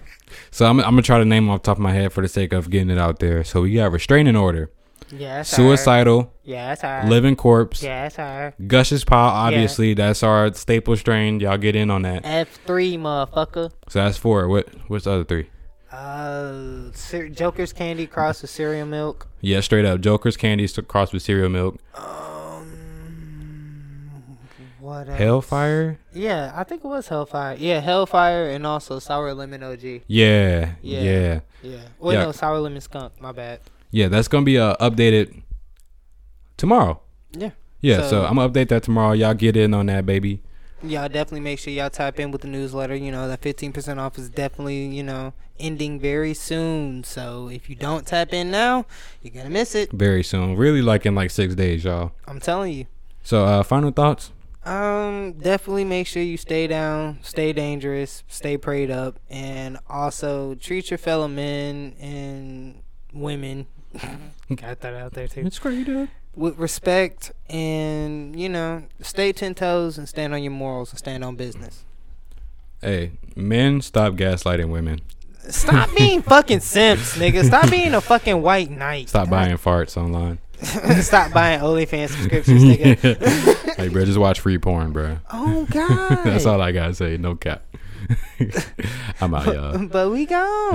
Speaker 2: so I'm I'm gonna try to name off top of my head for the sake of getting it out there. So we got restraining order,
Speaker 1: yeah, that's
Speaker 2: suicidal,
Speaker 1: Yeah, that's her.
Speaker 2: living corpse,
Speaker 1: Yeah, that's her.
Speaker 2: Gush's pile. Obviously, that's our staple strain. Y'all get in on that.
Speaker 1: F three, motherfucker.
Speaker 2: So that's four. What what's the other three?
Speaker 1: Uh, Joker's candy crossed with cereal milk.
Speaker 2: Yeah, straight up. Joker's candy crossed with cereal milk.
Speaker 1: Um, what else?
Speaker 2: Hellfire.
Speaker 1: Yeah, I think it was Hellfire. Yeah, Hellfire and also Sour Lemon OG.
Speaker 2: Yeah,
Speaker 1: Yeah.
Speaker 2: yeah,
Speaker 1: Yeah. Wait,
Speaker 2: Yeah.
Speaker 1: no, Sour Lemon Skunk. My bad.
Speaker 2: Yeah. That's gonna be uh, updated tomorrow.
Speaker 1: Yeah.
Speaker 2: Yeah, so,
Speaker 1: So-
Speaker 2: I'm gonna update that tomorrow. Y'all get in on that, baby.
Speaker 1: Y'all definitely make sure y'all tap in with the newsletter. You know, that 15% off is definitely, you know, ending very soon. So if you don't tap in now, you're going to miss it.
Speaker 2: Very soon. Really, like in like six days, y'all.
Speaker 1: I'm telling you.
Speaker 2: So, uh, final thoughts.
Speaker 1: Um, definitely make sure you stay down, stay dangerous, stay prayed up, and also treat your fellow men and women. Got that out there too.
Speaker 2: It's great, dude.
Speaker 1: With respect, and you know, stay ten toes and stand on your morals and stand on business.
Speaker 2: Hey, men, stop gaslighting women.
Speaker 1: Stop being *laughs* fucking simps, nigga. Stop being a fucking white knight.
Speaker 2: Stop buying farts online. *laughs*
Speaker 1: Stop buying OnlyFans subscriptions, nigga. *laughs*
Speaker 2: hey, bro, just watch free porn, bro.
Speaker 1: Oh God.
Speaker 2: That's all I gotta say. No cap. I'm out, y'all.
Speaker 1: But we gone.